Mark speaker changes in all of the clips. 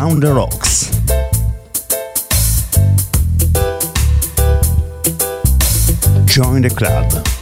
Speaker 1: Down the Rocks. Join the club.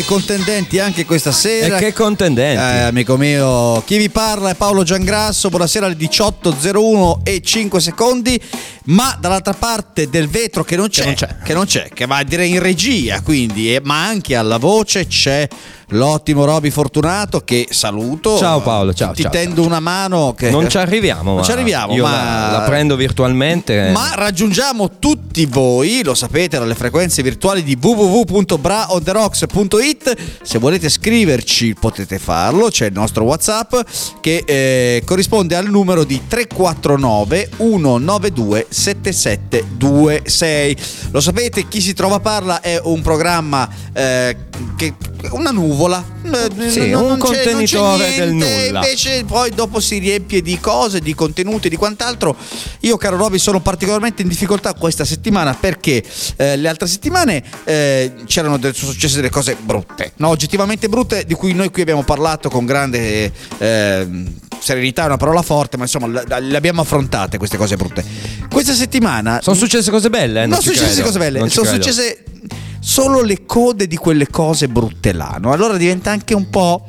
Speaker 2: Due contendenti anche questa sera.
Speaker 3: E che contendenti?
Speaker 2: Eh, amico mio, chi vi parla è Paolo Giangrasso. Buonasera alle 18.01 e 5 secondi. Ma dall'altra parte del vetro che non c'è, che non c'è, che, non c'è, che va a dire in regia, quindi, eh, ma anche alla voce c'è l'ottimo Roby Fortunato che saluto.
Speaker 3: Ciao Paolo, ciao.
Speaker 2: Ti
Speaker 3: ciao,
Speaker 2: tendo
Speaker 3: ciao.
Speaker 2: una mano. Che...
Speaker 3: Non ci arriviamo.
Speaker 2: Non ci arriviamo,
Speaker 3: io
Speaker 2: ma...
Speaker 3: la, la, prendo virtualmente.
Speaker 2: Ma raggiungiamo tutti voi, lo sapete, dalle frequenze virtuali di www.braontherock.it. Se volete scriverci potete farlo, c'è il nostro WhatsApp che eh, corrisponde al numero di 349 192 7726. Lo sapete, chi si trova a parla è un programma eh, che una nuvola.
Speaker 3: Eh, sì, non, un non contenitore
Speaker 2: niente,
Speaker 3: del nulla.
Speaker 2: Invece poi dopo si riempie di cose, di contenuti, di quant'altro. Io, caro Roby, sono particolarmente in difficoltà questa settimana perché eh, le altre settimane eh, c'erano del, sono successe delle cose brutte, no? oggettivamente brutte, di cui noi qui abbiamo parlato con grande eh, serenità, è una parola forte, ma insomma le abbiamo affrontate queste cose brutte. Questa settimana...
Speaker 3: Sono successe cose belle, eh?
Speaker 2: Non, non sono successe
Speaker 3: credo.
Speaker 2: cose belle, sono credo. successe solo le code di quelle cose brutte là. No? Allora diventa anche un po'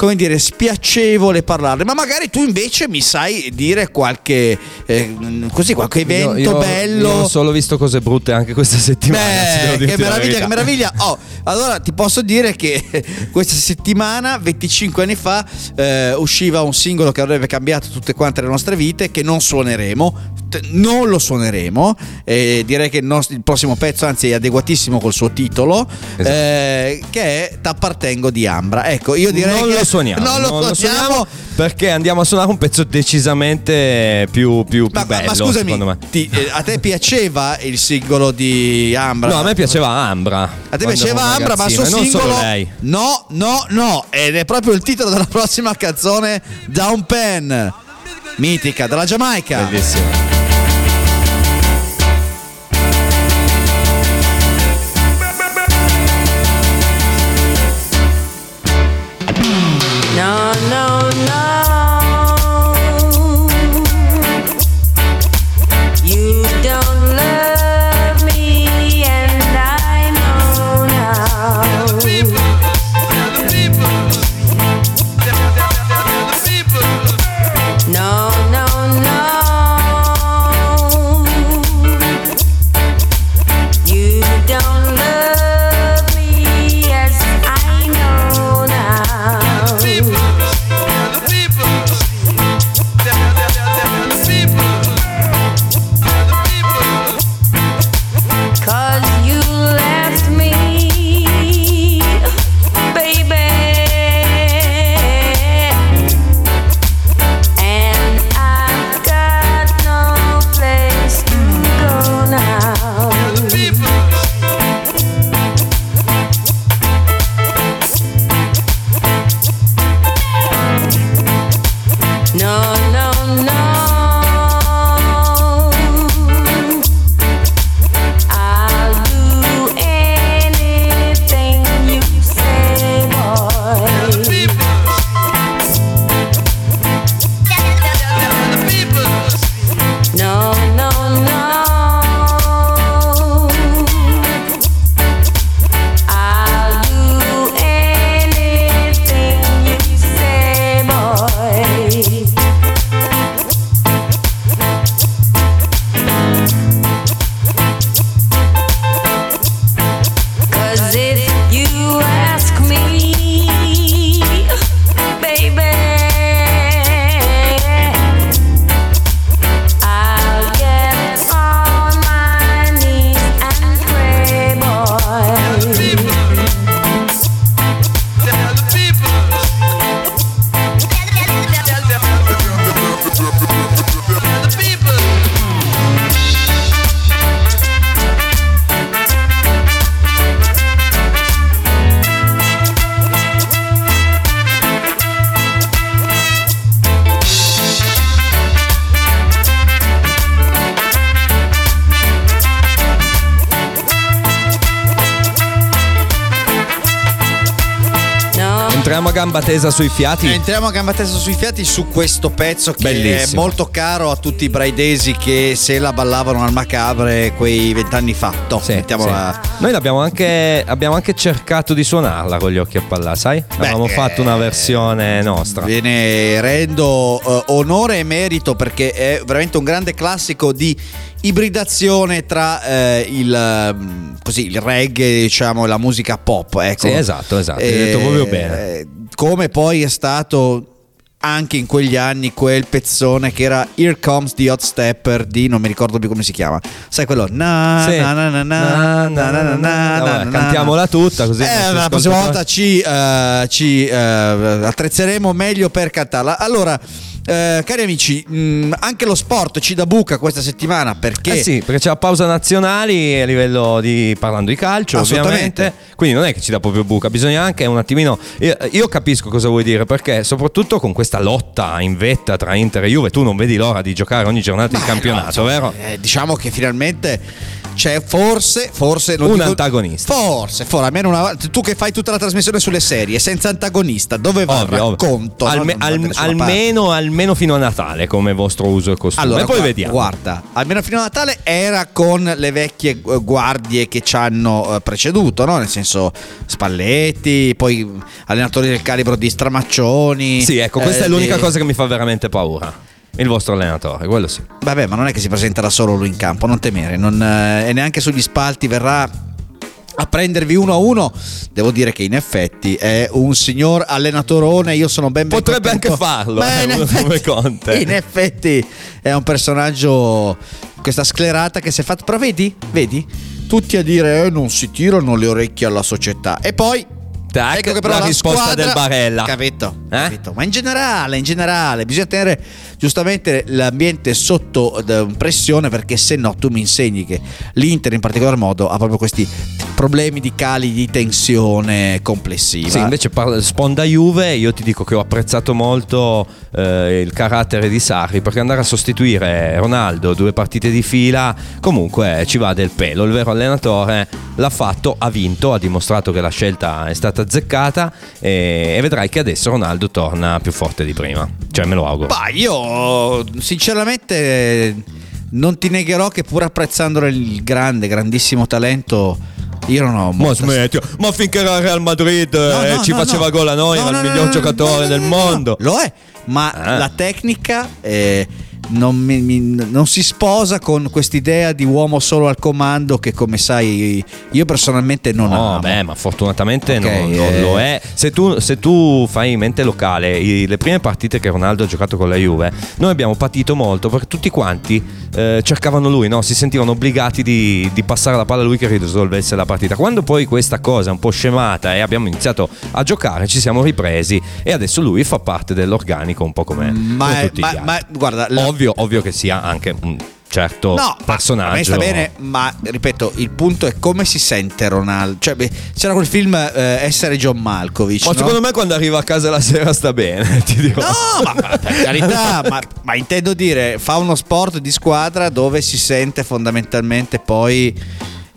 Speaker 2: come dire, spiacevole parlarne, ma magari tu invece mi sai dire qualche, eh, così, qualche evento
Speaker 3: io, io,
Speaker 2: bello.
Speaker 3: Io ho solo visto cose brutte anche questa settimana.
Speaker 2: Beh, che meraviglia, che meraviglia. Oh, allora ti posso dire che questa settimana, 25 anni fa, eh, usciva un singolo che avrebbe cambiato tutte quante le nostre vite, che non suoneremo. Non lo suoneremo, e direi che il, nostro, il, prossimo pezzo, anzi, è adeguatissimo col suo titolo, esatto. eh, che è T'appartengo di Ambra. Ecco, io direi
Speaker 3: non
Speaker 2: che
Speaker 3: suoniamo.
Speaker 2: Non lo,
Speaker 3: non
Speaker 2: suoniamo.
Speaker 3: lo suoniamo perché andiamo a suonare un pezzo decisamente più, più, più
Speaker 2: ma,
Speaker 3: bello.
Speaker 2: Ma scusami, ti, eh, a te piaceva il singolo di Ambra?
Speaker 3: No, a me piaceva Ambra.
Speaker 2: A te piaceva Ambra, ma il suo
Speaker 3: non
Speaker 2: singolo.
Speaker 3: Solo lei.
Speaker 2: No, no, no. Ed è proprio il titolo della prossima canzone, Down Pen. Mitica, dalla Giamaica.
Speaker 3: Bellissima. Tesa sui fiati.
Speaker 2: Entriamo a gamba tesa sui fiati su questo pezzo che è
Speaker 3: Bellissimo.
Speaker 2: molto caro a tutti i braidesi che se la ballavano al macabre quei vent'anni fa. Toh,
Speaker 3: Sì,
Speaker 2: mettiamola-
Speaker 3: sì. Noi l'abbiamo anche, abbiamo anche cercato di suonarla con gli occhi a palla, sai? Avevamo
Speaker 2: Beh,
Speaker 3: fatto una
Speaker 2: eh,
Speaker 3: versione nostra.
Speaker 2: Ve ne rendo eh, onore e merito perché è veramente un grande classico di ibridazione tra eh, il, ehm, così, il reggae diciamo, e la musica pop. Ecco.
Speaker 3: Sì, esatto, esatto, hai detto proprio bene.
Speaker 2: eh, Come poi è stato anche in quegli anni quel pezzone che era Here Comes the Hot Stepper di non mi ricordo più come si chiama. Sai quello? Na,
Speaker 3: Sì.
Speaker 2: na, na, na, na, na, na, na, na,
Speaker 3: Vabbè,
Speaker 2: na,
Speaker 3: cantiamola tutta così.
Speaker 2: eh, la prossima volta ci, eh, ci, eh, attrezzeremo meglio per cantarla. Allora, eh, cari amici, mh, anche lo sport ci dà buca questa settimana perché
Speaker 3: Eh sì, perché c'è la pausa nazionali a livello di parlando di calcio, ovviamente. Quindi non è che ci dà proprio buca, bisogna anche un attimino. Io, io capisco cosa vuoi dire, perché soprattutto con questa lotta in vetta tra Inter e Juve, tu non vedi l'ora di giocare ogni giornata di
Speaker 2: Ma
Speaker 3: campionato,
Speaker 2: no,
Speaker 3: vero?
Speaker 2: eh, diciamo che finalmente c'è forse, forse
Speaker 3: Un
Speaker 2: dico-
Speaker 3: antagonista.
Speaker 2: Forse, forse, almeno una tu che fai tutta la trasmissione sulle serie senza antagonista, dove va
Speaker 3: Ovvio,
Speaker 2: il
Speaker 3: ovvio.
Speaker 2: racconto? no?
Speaker 3: Alme-
Speaker 2: Non va da
Speaker 3: al-
Speaker 2: nessuna parte.
Speaker 3: almeno, almeno fino a Natale, come vostro uso e costume.
Speaker 2: Allora,
Speaker 3: e poi
Speaker 2: gua-
Speaker 3: vediamo.
Speaker 2: Guarda, almeno fino a Natale era con le vecchie eh, guardie che ci hanno eh, preceduto, no? Nel senso Spalletti, poi allenatori del calibro di Stramaccioni.
Speaker 3: Sì, ecco, questa
Speaker 2: eh,
Speaker 3: è l'unica
Speaker 2: di-
Speaker 3: cosa che mi fa veramente paura. Il vostro allenatore, quello sì.
Speaker 2: Vabbè, ma non è che si presenterà solo lui in campo, non temere, non, eh, e neanche sugli spalti verrà a prendervi uno a uno. Devo dire che in effetti è un signor allenatorone, io sono ben ben
Speaker 3: Potrebbe
Speaker 2: contento.
Speaker 3: anche farlo,
Speaker 2: Beh,
Speaker 3: eh,
Speaker 2: in
Speaker 3: uno
Speaker 2: effetti-. In effetti è un personaggio questa sclerata che si è fatto, però vedi? Vedi? Tutti a dire eh, non si tirano le orecchie alla società e poi
Speaker 3: Tac,
Speaker 2: ecco che però
Speaker 3: la
Speaker 2: la,
Speaker 3: risposta
Speaker 2: squadra-
Speaker 3: del Barella.
Speaker 2: Capito?
Speaker 3: Eh?
Speaker 2: capito? Ma in generale, in generale, bisogna tenere giustamente l'ambiente sotto eh, pressione perché se no tu mi insegni che l'Inter in particolar modo ha proprio questi problemi di cali di tensione complessiva.
Speaker 3: Sì, invece parla- sponda Juve, io ti dico che ho apprezzato molto eh, il carattere di Sarri perché andare a sostituire Ronaldo due partite di fila comunque ci va del pelo. Il vero allenatore l'ha fatto, ha vinto, ha dimostrato che la scelta è stata azzeccata e, e vedrai che adesso Ronaldo torna più forte di prima. Cioè me lo auguro.
Speaker 2: Bah, io sinceramente non ti negherò che pur apprezzandolo il grande, grandissimo talento, io non ho
Speaker 3: Ma
Speaker 2: molta-
Speaker 3: smetti, ma finché era al Real Madrid
Speaker 2: No,
Speaker 3: eh,
Speaker 2: no,
Speaker 3: ci
Speaker 2: no,
Speaker 3: faceva gol a noi,
Speaker 2: No,
Speaker 3: era il miglior giocatore del mondo.
Speaker 2: Lo è, ma
Speaker 3: Ah.
Speaker 2: la tecnica eh, non, mi- mi- non si sposa con quest'idea di uomo solo al comando che come sai io personalmente non
Speaker 3: No,
Speaker 2: amo.
Speaker 3: beh, ma fortunatamente
Speaker 2: Ok,
Speaker 3: non, non
Speaker 2: eh.
Speaker 3: lo è. Se tu, se tu fai in mente locale i- le prime partite che Ronaldo ha giocato con la Juve, noi abbiamo patito molto perché tutti quanti eh, cercavano lui, no? si sentivano obbligati di, di passare la palla a lui che risolvesse la partita. Quando poi questa cosa è un po' scemata e abbiamo iniziato a giocare, ci siamo ripresi e adesso lui fa parte dell'organico un po' come,
Speaker 2: ma,
Speaker 3: come
Speaker 2: è-
Speaker 3: tutti
Speaker 2: ma-
Speaker 3: gli altri.
Speaker 2: ma guarda, la-
Speaker 3: ovvio, ovvio che sia anche un certo
Speaker 2: No,
Speaker 3: personaggio.
Speaker 2: a me sta bene, ma ripeto, il punto è come si sente Ronaldo. Cioè, beh, c'era quel film eh, Essere John Malkovich.
Speaker 3: Ma
Speaker 2: no?
Speaker 3: secondo me quando arriva a casa la sera sta bene, ti dirò.
Speaker 2: No, ma per carità, ma, ma intendo dire, fa uno sport di squadra dove si sente fondamentalmente poi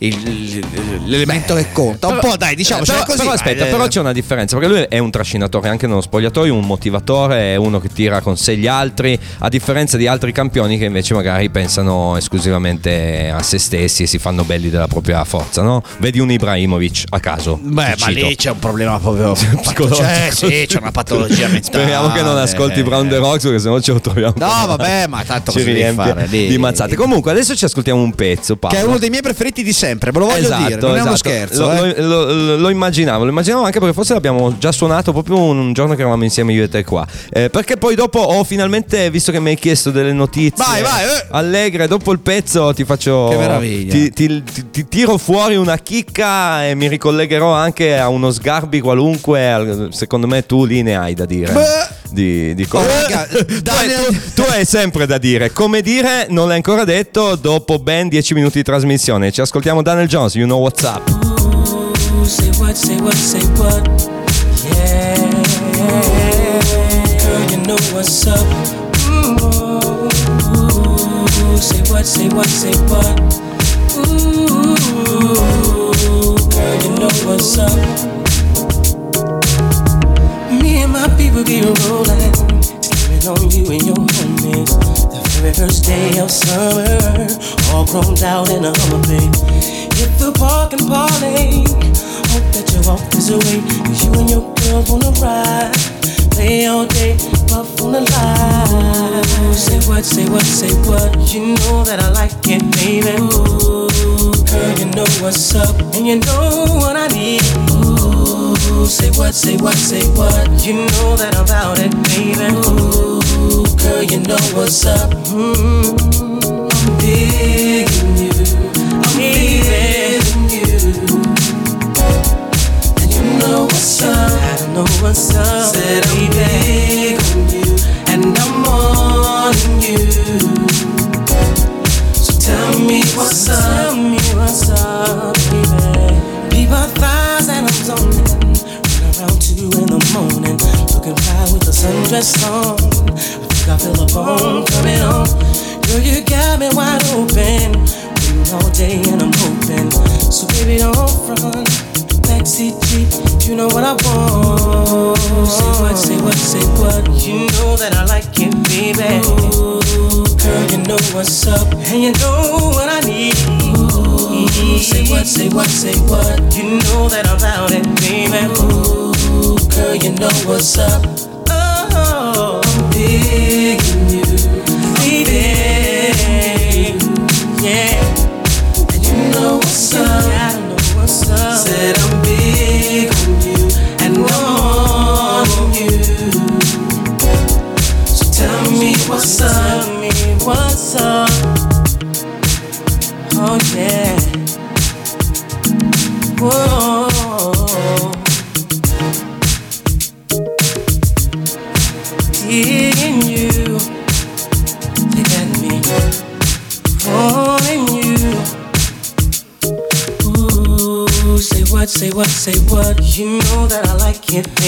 Speaker 2: il- l'elemento che conta. Un
Speaker 3: Però-
Speaker 2: po', dai, diciamo,
Speaker 3: eh, però,
Speaker 2: così.
Speaker 3: però aspetta,
Speaker 2: eh,
Speaker 3: però c'è una differenza perché lui è un trascinatore anche nello spogliatoio, un motivatore, è uno che tira con sé gli altri, a differenza di altri campioni che invece magari pensano esclusivamente a se stessi e si fanno belli della propria forza, no? Vedi un Ibrahimovic a caso.
Speaker 2: Beh, ma lì c'è un problema proprio
Speaker 3: Psicologico.
Speaker 2: Cioè, sì, c'è una patologia mentale.
Speaker 3: Speriamo che non ascolti Brown the Rocks perché sennò ce lo troviamo.
Speaker 2: No, vabbè, ma tanto
Speaker 3: ci riempie
Speaker 2: fare lì?
Speaker 3: di mazzate. Comunque, adesso ci ascoltiamo un pezzo, Paolo.
Speaker 2: Che è uno dei miei preferiti di sempre, ve lo voglio
Speaker 3: esatto,
Speaker 2: dire, non è uno
Speaker 3: esatto.
Speaker 2: scherzo.
Speaker 3: Lo,
Speaker 2: eh.
Speaker 3: lo- lo- lo immaginavo, lo immaginavo anche perché forse l'abbiamo già suonato proprio un, un giorno che eravamo insieme io e te qua. Eh, perché poi dopo ho finalmente, visto che mi hai chiesto delle notizie
Speaker 2: Vai, vai, eh.
Speaker 3: allegre, dopo il pezzo ti faccio...
Speaker 2: Che meraviglia.
Speaker 3: Ti, ti- ti- ti tiro fuori una chicca e mi ricollegherò anche a uno sgarbi qualunque. al- Secondo me tu lì ne hai da dire.
Speaker 2: Beh.
Speaker 3: Di, di
Speaker 2: Oh,
Speaker 3: cose.
Speaker 2: raga,
Speaker 3: tu, tu- tu hai sempre da dire. Come dire, non l'hai ancora detto dopo ben 10 minuti di trasmissione. Ci ascoltiamo chiamo Daniel Jones, you know what's up.
Speaker 4: Say what, say what, say what. Yeah. Girl, you know what's up. Ooh, say what, say what, say what. Ooh, girl, you know what's up. Me and my people be rolling, sleeping on you and your homies first day of summer, all grown out in a Hummer babe. Hit the park and parlay. Hope that your walk is away. Cause you and your girls wanna ride. Play all day, puff on the line. Say what, say what, say what. You know that I like it, baby. Ooh, girl, you know what's up, and you know what I need. Ooh, say what, say what, say what. You know that I'm about it, baby. Ooh, girl, you know what's up. I'm digging you. I'm digging you. And you know what's up. I know what's up. Said I'm big on you, and I'm on you. So tell me what's up. Tell me what's up, baby. People thighs and I'm zoning. Run around two in the morning, looking fly with the sundress on. I feel a bone coming on. Girl, you got me wide open. Waiting all day and I'm hoping. So baby, don't front. Backseat Jeep, you know what I want. Say what, say what, say what. You know that I like it, baby. Ooh, girl, you know what's up, and you know what I need. Ooh, say what, say what, say what. You know that I'm about it, baby. Ooh, girl, you know what's up. Oh, I'm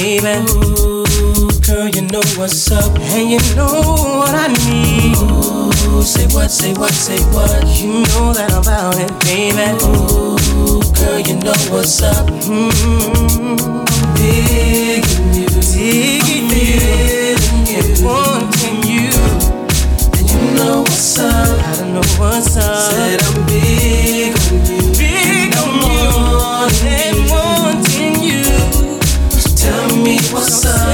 Speaker 4: baby. Ooh, girl, you know what's up, and you know what I need. Ooh, say what, say what, say what. You know that I'm about it, baby. Ooh, girl, you know what's up. Mm-hmm. Digging you, digging you, and wanting you. And you know what's up. I don't know what's up. Said I'm big on you. Big on you.
Speaker 2: Sun.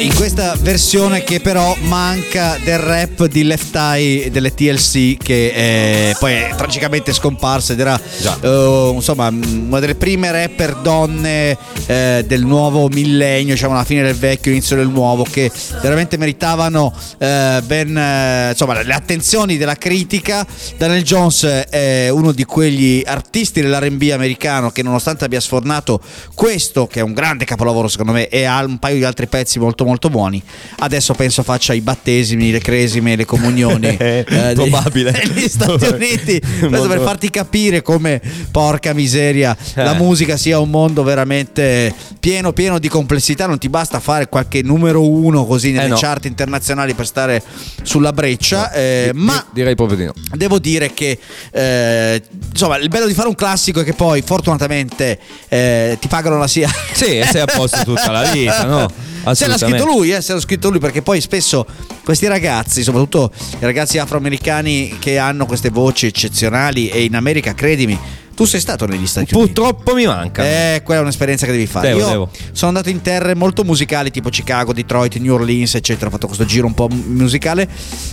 Speaker 2: In questa versione che però manca del rap di Left Eye delle TLC che eh, poi è tragicamente scomparsa ed era eh, insomma una delle prime rapper donne eh, del nuovo millennio, diciamo alla fine del vecchio, inizio del nuovo, che veramente meritavano eh, ben eh, insomma le attenzioni della critica. Daniel Jones è uno di quegli artisti dell'RB americano che nonostante abbia sfornato questo, che è un grande capolavoro secondo me, e ha un paio di altri pezzi molto molto buoni, adesso penso faccia i battesimi, le cresime, le comunioni eh,
Speaker 3: Probabile.
Speaker 2: degli Stati Uniti, questo per farti capire come porca miseria la
Speaker 3: Eh.
Speaker 2: musica sia un mondo veramente pieno pieno di complessità, non ti basta fare qualche numero uno così nelle
Speaker 3: Eh no.
Speaker 2: chart internazionali per stare sulla breccia, eh,
Speaker 3: Di-
Speaker 2: ma
Speaker 3: direi proprio di no.
Speaker 2: Devo dire che eh, insomma il bello di fare un classico è che poi fortunatamente eh, ti pagano la SIA.
Speaker 3: Sì, sei a posto tutta la vita, no?
Speaker 2: Se l'ha scritto lui, eh, se l'ha scritto lui, perché poi spesso questi ragazzi, soprattutto i ragazzi afroamericani che hanno queste voci eccezionali e in America, credimi, tu sei stato negli Stati Uniti.
Speaker 3: Purtroppo mi manca.
Speaker 2: Eh, quella è un'esperienza che devi fare.
Speaker 3: Devo,
Speaker 2: Io
Speaker 3: devo.
Speaker 2: sono andato in terre molto musicali, tipo Chicago, Detroit, New Orleans, eccetera. Ho fatto questo giro un po' musicale.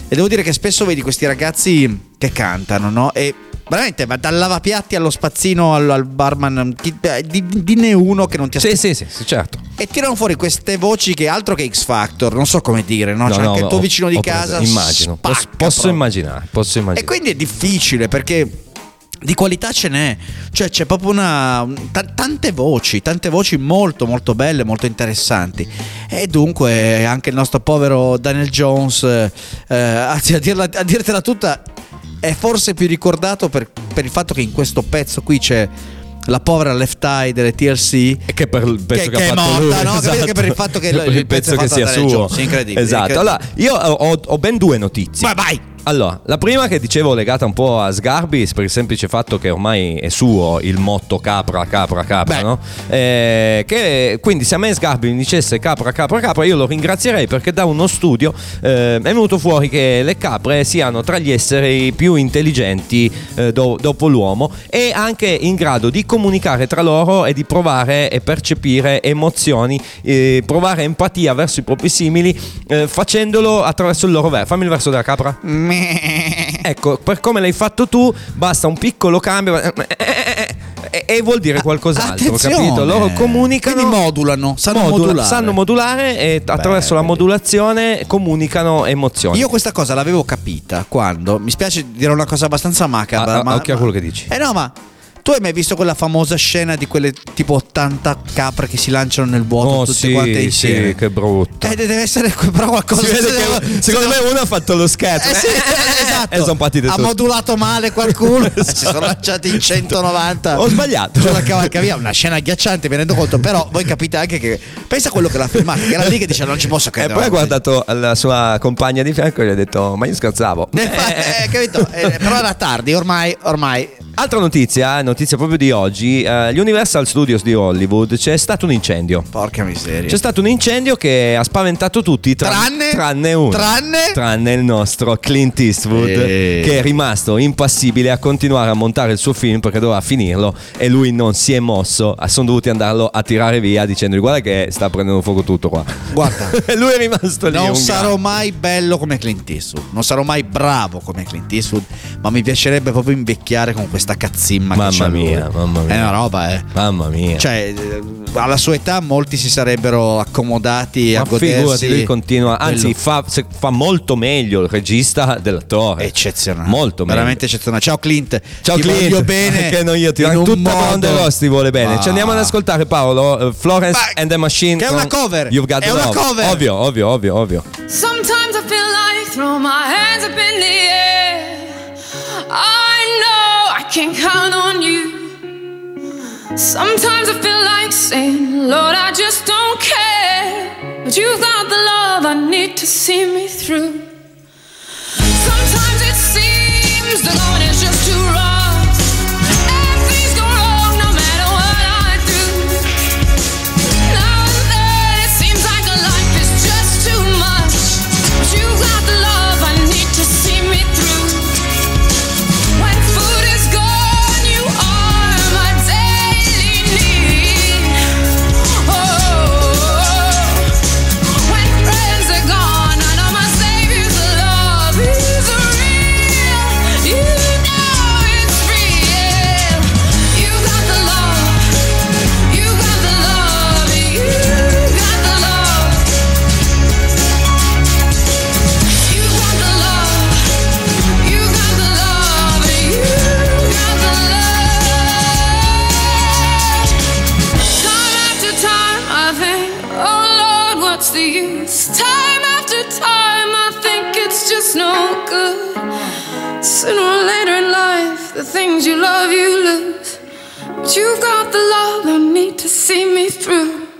Speaker 2: E devo dire che spesso vedi questi ragazzi che cantano, no? E veramente, ma dal lavapiatti allo spazzino al, al barman, chi- eh, di, dinne uno che non ti
Speaker 3: Sì,
Speaker 2: aspetti.
Speaker 3: sì, sì, sì, certo.
Speaker 2: E tirano fuori queste voci che altro che X Factor, non so come dire, no? C'è
Speaker 3: No, no,
Speaker 2: anche il tuo
Speaker 3: ho-
Speaker 2: vicino di casa.
Speaker 3: preso- Immagino. Posso,
Speaker 2: spacca
Speaker 3: posso immaginare, posso
Speaker 2: E
Speaker 3: immaginare.
Speaker 2: quindi è difficile perché di qualità ce n'è, cioè c'è proprio una ta- tante voci, tante voci molto molto belle, molto interessanti. E dunque anche il nostro povero Daniel Jones, eh, eh, anzi a, dirla- a dirtela tutta, è forse più ricordato per, per il fatto che in questo pezzo qui c'è la povera left eye delle TLC
Speaker 3: E che per il pezzo
Speaker 2: Che-
Speaker 3: che,
Speaker 2: che
Speaker 3: ha
Speaker 2: è
Speaker 3: fatto
Speaker 2: morta,
Speaker 3: lui,
Speaker 2: no? Capite
Speaker 3: esatto.
Speaker 2: che per il fatto che il- il pezzo è
Speaker 3: che sia suo
Speaker 2: Jones, incredibile,
Speaker 3: esatto
Speaker 2: incredibile.
Speaker 3: allora io ho, ho ben due notizie
Speaker 2: Vai, vai!
Speaker 3: Allora, la prima che dicevo legata un po' a Sgarbis per il semplice fatto che ormai è suo il motto capra, capra, capra,
Speaker 2: Beh.
Speaker 3: no? Eh, che quindi se a me Sgarbi mi dicesse capra, capra, capra, io lo ringrazierei perché da uno studio eh, è venuto fuori che le capre siano tra gli esseri più intelligenti eh, do- dopo l'uomo e anche in grado di comunicare tra loro e di provare e percepire emozioni, eh, provare empatia verso i propri simili eh, facendolo attraverso il loro verso. Fammi il verso della capra. Ecco, per come l'hai fatto tu, basta un piccolo cambio e, e vuol dire qualcos'altro,
Speaker 2: Attenzione.
Speaker 3: capito? Loro comunicano.
Speaker 2: Quindi modulano, sanno
Speaker 3: modula-
Speaker 2: modulare.
Speaker 3: sanno modulare e attraverso la modulazione comunicano emozioni.
Speaker 2: Io questa cosa l'avevo capita quando, mi spiace dire una cosa abbastanza macabra,
Speaker 3: Ah, ah,
Speaker 2: ma,
Speaker 3: occhio a quello che dici.
Speaker 2: Eh no, ma tu hai mai visto quella famosa scena di quelle tipo 80 capre che si lanciano nel vuoto
Speaker 3: Oh
Speaker 2: tutte
Speaker 3: sì,
Speaker 2: quante insieme?
Speaker 3: sì, che brutto.
Speaker 2: Eh, deve essere però qualcosa
Speaker 3: Si vede che- secondo me uno ha fatto lo scherzo
Speaker 2: Eh sì, esatto.
Speaker 3: e sono partite
Speaker 2: ha modulato male qualcuno si sono lanciati in 190
Speaker 3: Ho sbagliato.
Speaker 2: sulla cavalcavia una scena agghiacciante mi rendo conto però voi capite anche che pensa a quello che l'ha filmato che era lì che dice non ci posso
Speaker 3: E
Speaker 2: credere
Speaker 3: poi ha guardato la sua compagna di fianco e gli ha detto: Ma io scherzavo.
Speaker 2: Eh, eh, capito? Eh, però era tardi ormai ormai
Speaker 3: Altra notizia, eh, notizia proprio di oggi: eh, gli Universal Studios di Hollywood c'è stato un incendio.
Speaker 2: porca miseria
Speaker 3: C'è stato un incendio che ha spaventato tutti, tra-
Speaker 2: Tranne?
Speaker 3: tranne uno.
Speaker 2: Tranne?
Speaker 3: Tranne il nostro Clint Eastwood,
Speaker 2: Eh.
Speaker 3: che è rimasto impassibile a continuare a montare il suo film perché doveva finirlo e lui non si è mosso. Sono dovuti andarlo a tirare via dicendogli: Guarda che sta prendendo fuoco tutto qua.
Speaker 2: guarda
Speaker 3: E lui è rimasto lì.
Speaker 2: non sarò
Speaker 3: gatto.
Speaker 2: mai bello come Clint Eastwood non sarò mai bravo come Clint Eastwood ma mi piacerebbe proprio invecchiare con questa cazzimma
Speaker 3: Mamma
Speaker 2: che lui.
Speaker 3: mia, mamma mia.
Speaker 2: è una roba eh
Speaker 3: Mamma mia.
Speaker 2: Cioè, eh, alla sua età molti si sarebbero accomodati a
Speaker 3: Ma figurati,
Speaker 2: godersi
Speaker 3: lui continua, anzi fa, se- fa molto meglio il regista dell'attore.
Speaker 2: eccezionale.
Speaker 3: Molto meglio.
Speaker 2: Veramente eccezionale. Ciao Clint.
Speaker 3: Ciao
Speaker 2: ti
Speaker 3: Clint,
Speaker 2: voglio bene.
Speaker 3: che non io ti
Speaker 2: in un
Speaker 3: tutta
Speaker 2: modo-
Speaker 3: Bronte Ross ti vuole bene.
Speaker 2: Ma-
Speaker 3: Ci andiamo ad ascoltare Paolo, eh, Florence
Speaker 2: Ma-
Speaker 3: and the Machine.
Speaker 2: che è una cover,
Speaker 3: You've Got
Speaker 2: è una
Speaker 3: Love.
Speaker 2: cover.
Speaker 3: Ovvio, ovvio, ovvio, ovvio.
Speaker 5: Sometimes I feel like throw my hands up in the air. Can count on you. Sometimes I feel like saying, Lord, I just don't care. But you've got the love I need to see me through. Sometimes it seems the going is just too rough. The things you love, you lose. But you've got the love I need to see me through.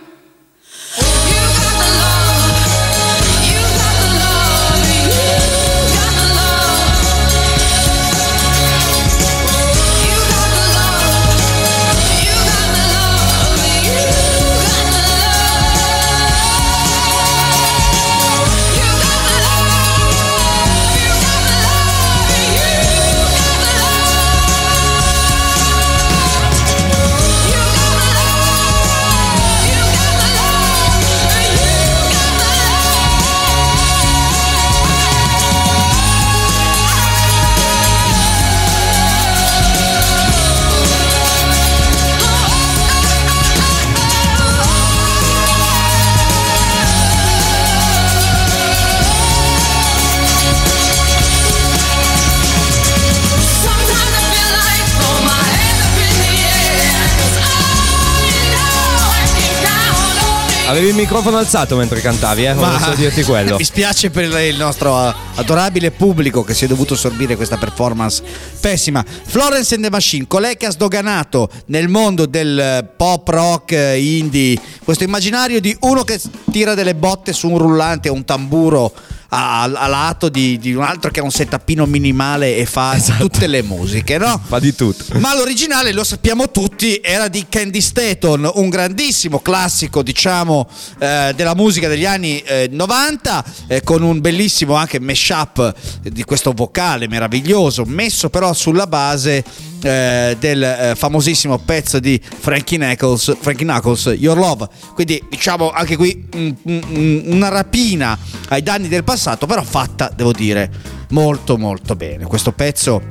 Speaker 3: Avevi il microfono alzato mentre cantavi, eh? Volevo solo dirti quello.
Speaker 2: Mi spiace per il nostro adorabile pubblico che si è dovuto sorbire questa performance pessima. Florence and the Machine, colei che ha sdoganato nel mondo del pop rock eh, indie questo immaginario di uno che tira delle botte su un rullante o un tamburo a, a lato di, di un altro che ha un setupino minimale e fa
Speaker 3: Esatto.
Speaker 2: tutte le musiche, no?
Speaker 3: Fa di tutto.
Speaker 2: Ma l'originale, lo sappiamo tutti, era di Candy Staton, un grandissimo classico, diciamo, eh, della musica degli anni eh, 90, eh, con un bellissimo anche mashup di questo vocale meraviglioso, messo però sulla base eh, del eh, famosissimo pezzo di Frankie Knuckles, Frankie Knuckles, Your Love. Quindi diciamo anche qui mm, mm, una rapina ai danni del passato, però fatta, devo dire, molto molto bene. Questo pezzo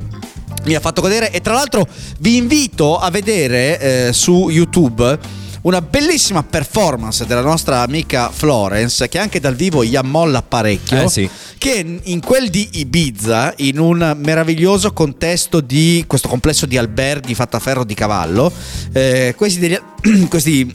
Speaker 2: mi ha fatto godere e tra l'altro vi invito a vedere eh, su YouTube una bellissima performance della nostra amica Florence che anche dal vivo gli ammolla parecchio
Speaker 3: Eh sì.
Speaker 2: che in quel di Ibiza in un meraviglioso contesto di questo complesso di alberghi fatta a ferro di cavallo eh, questi degli questi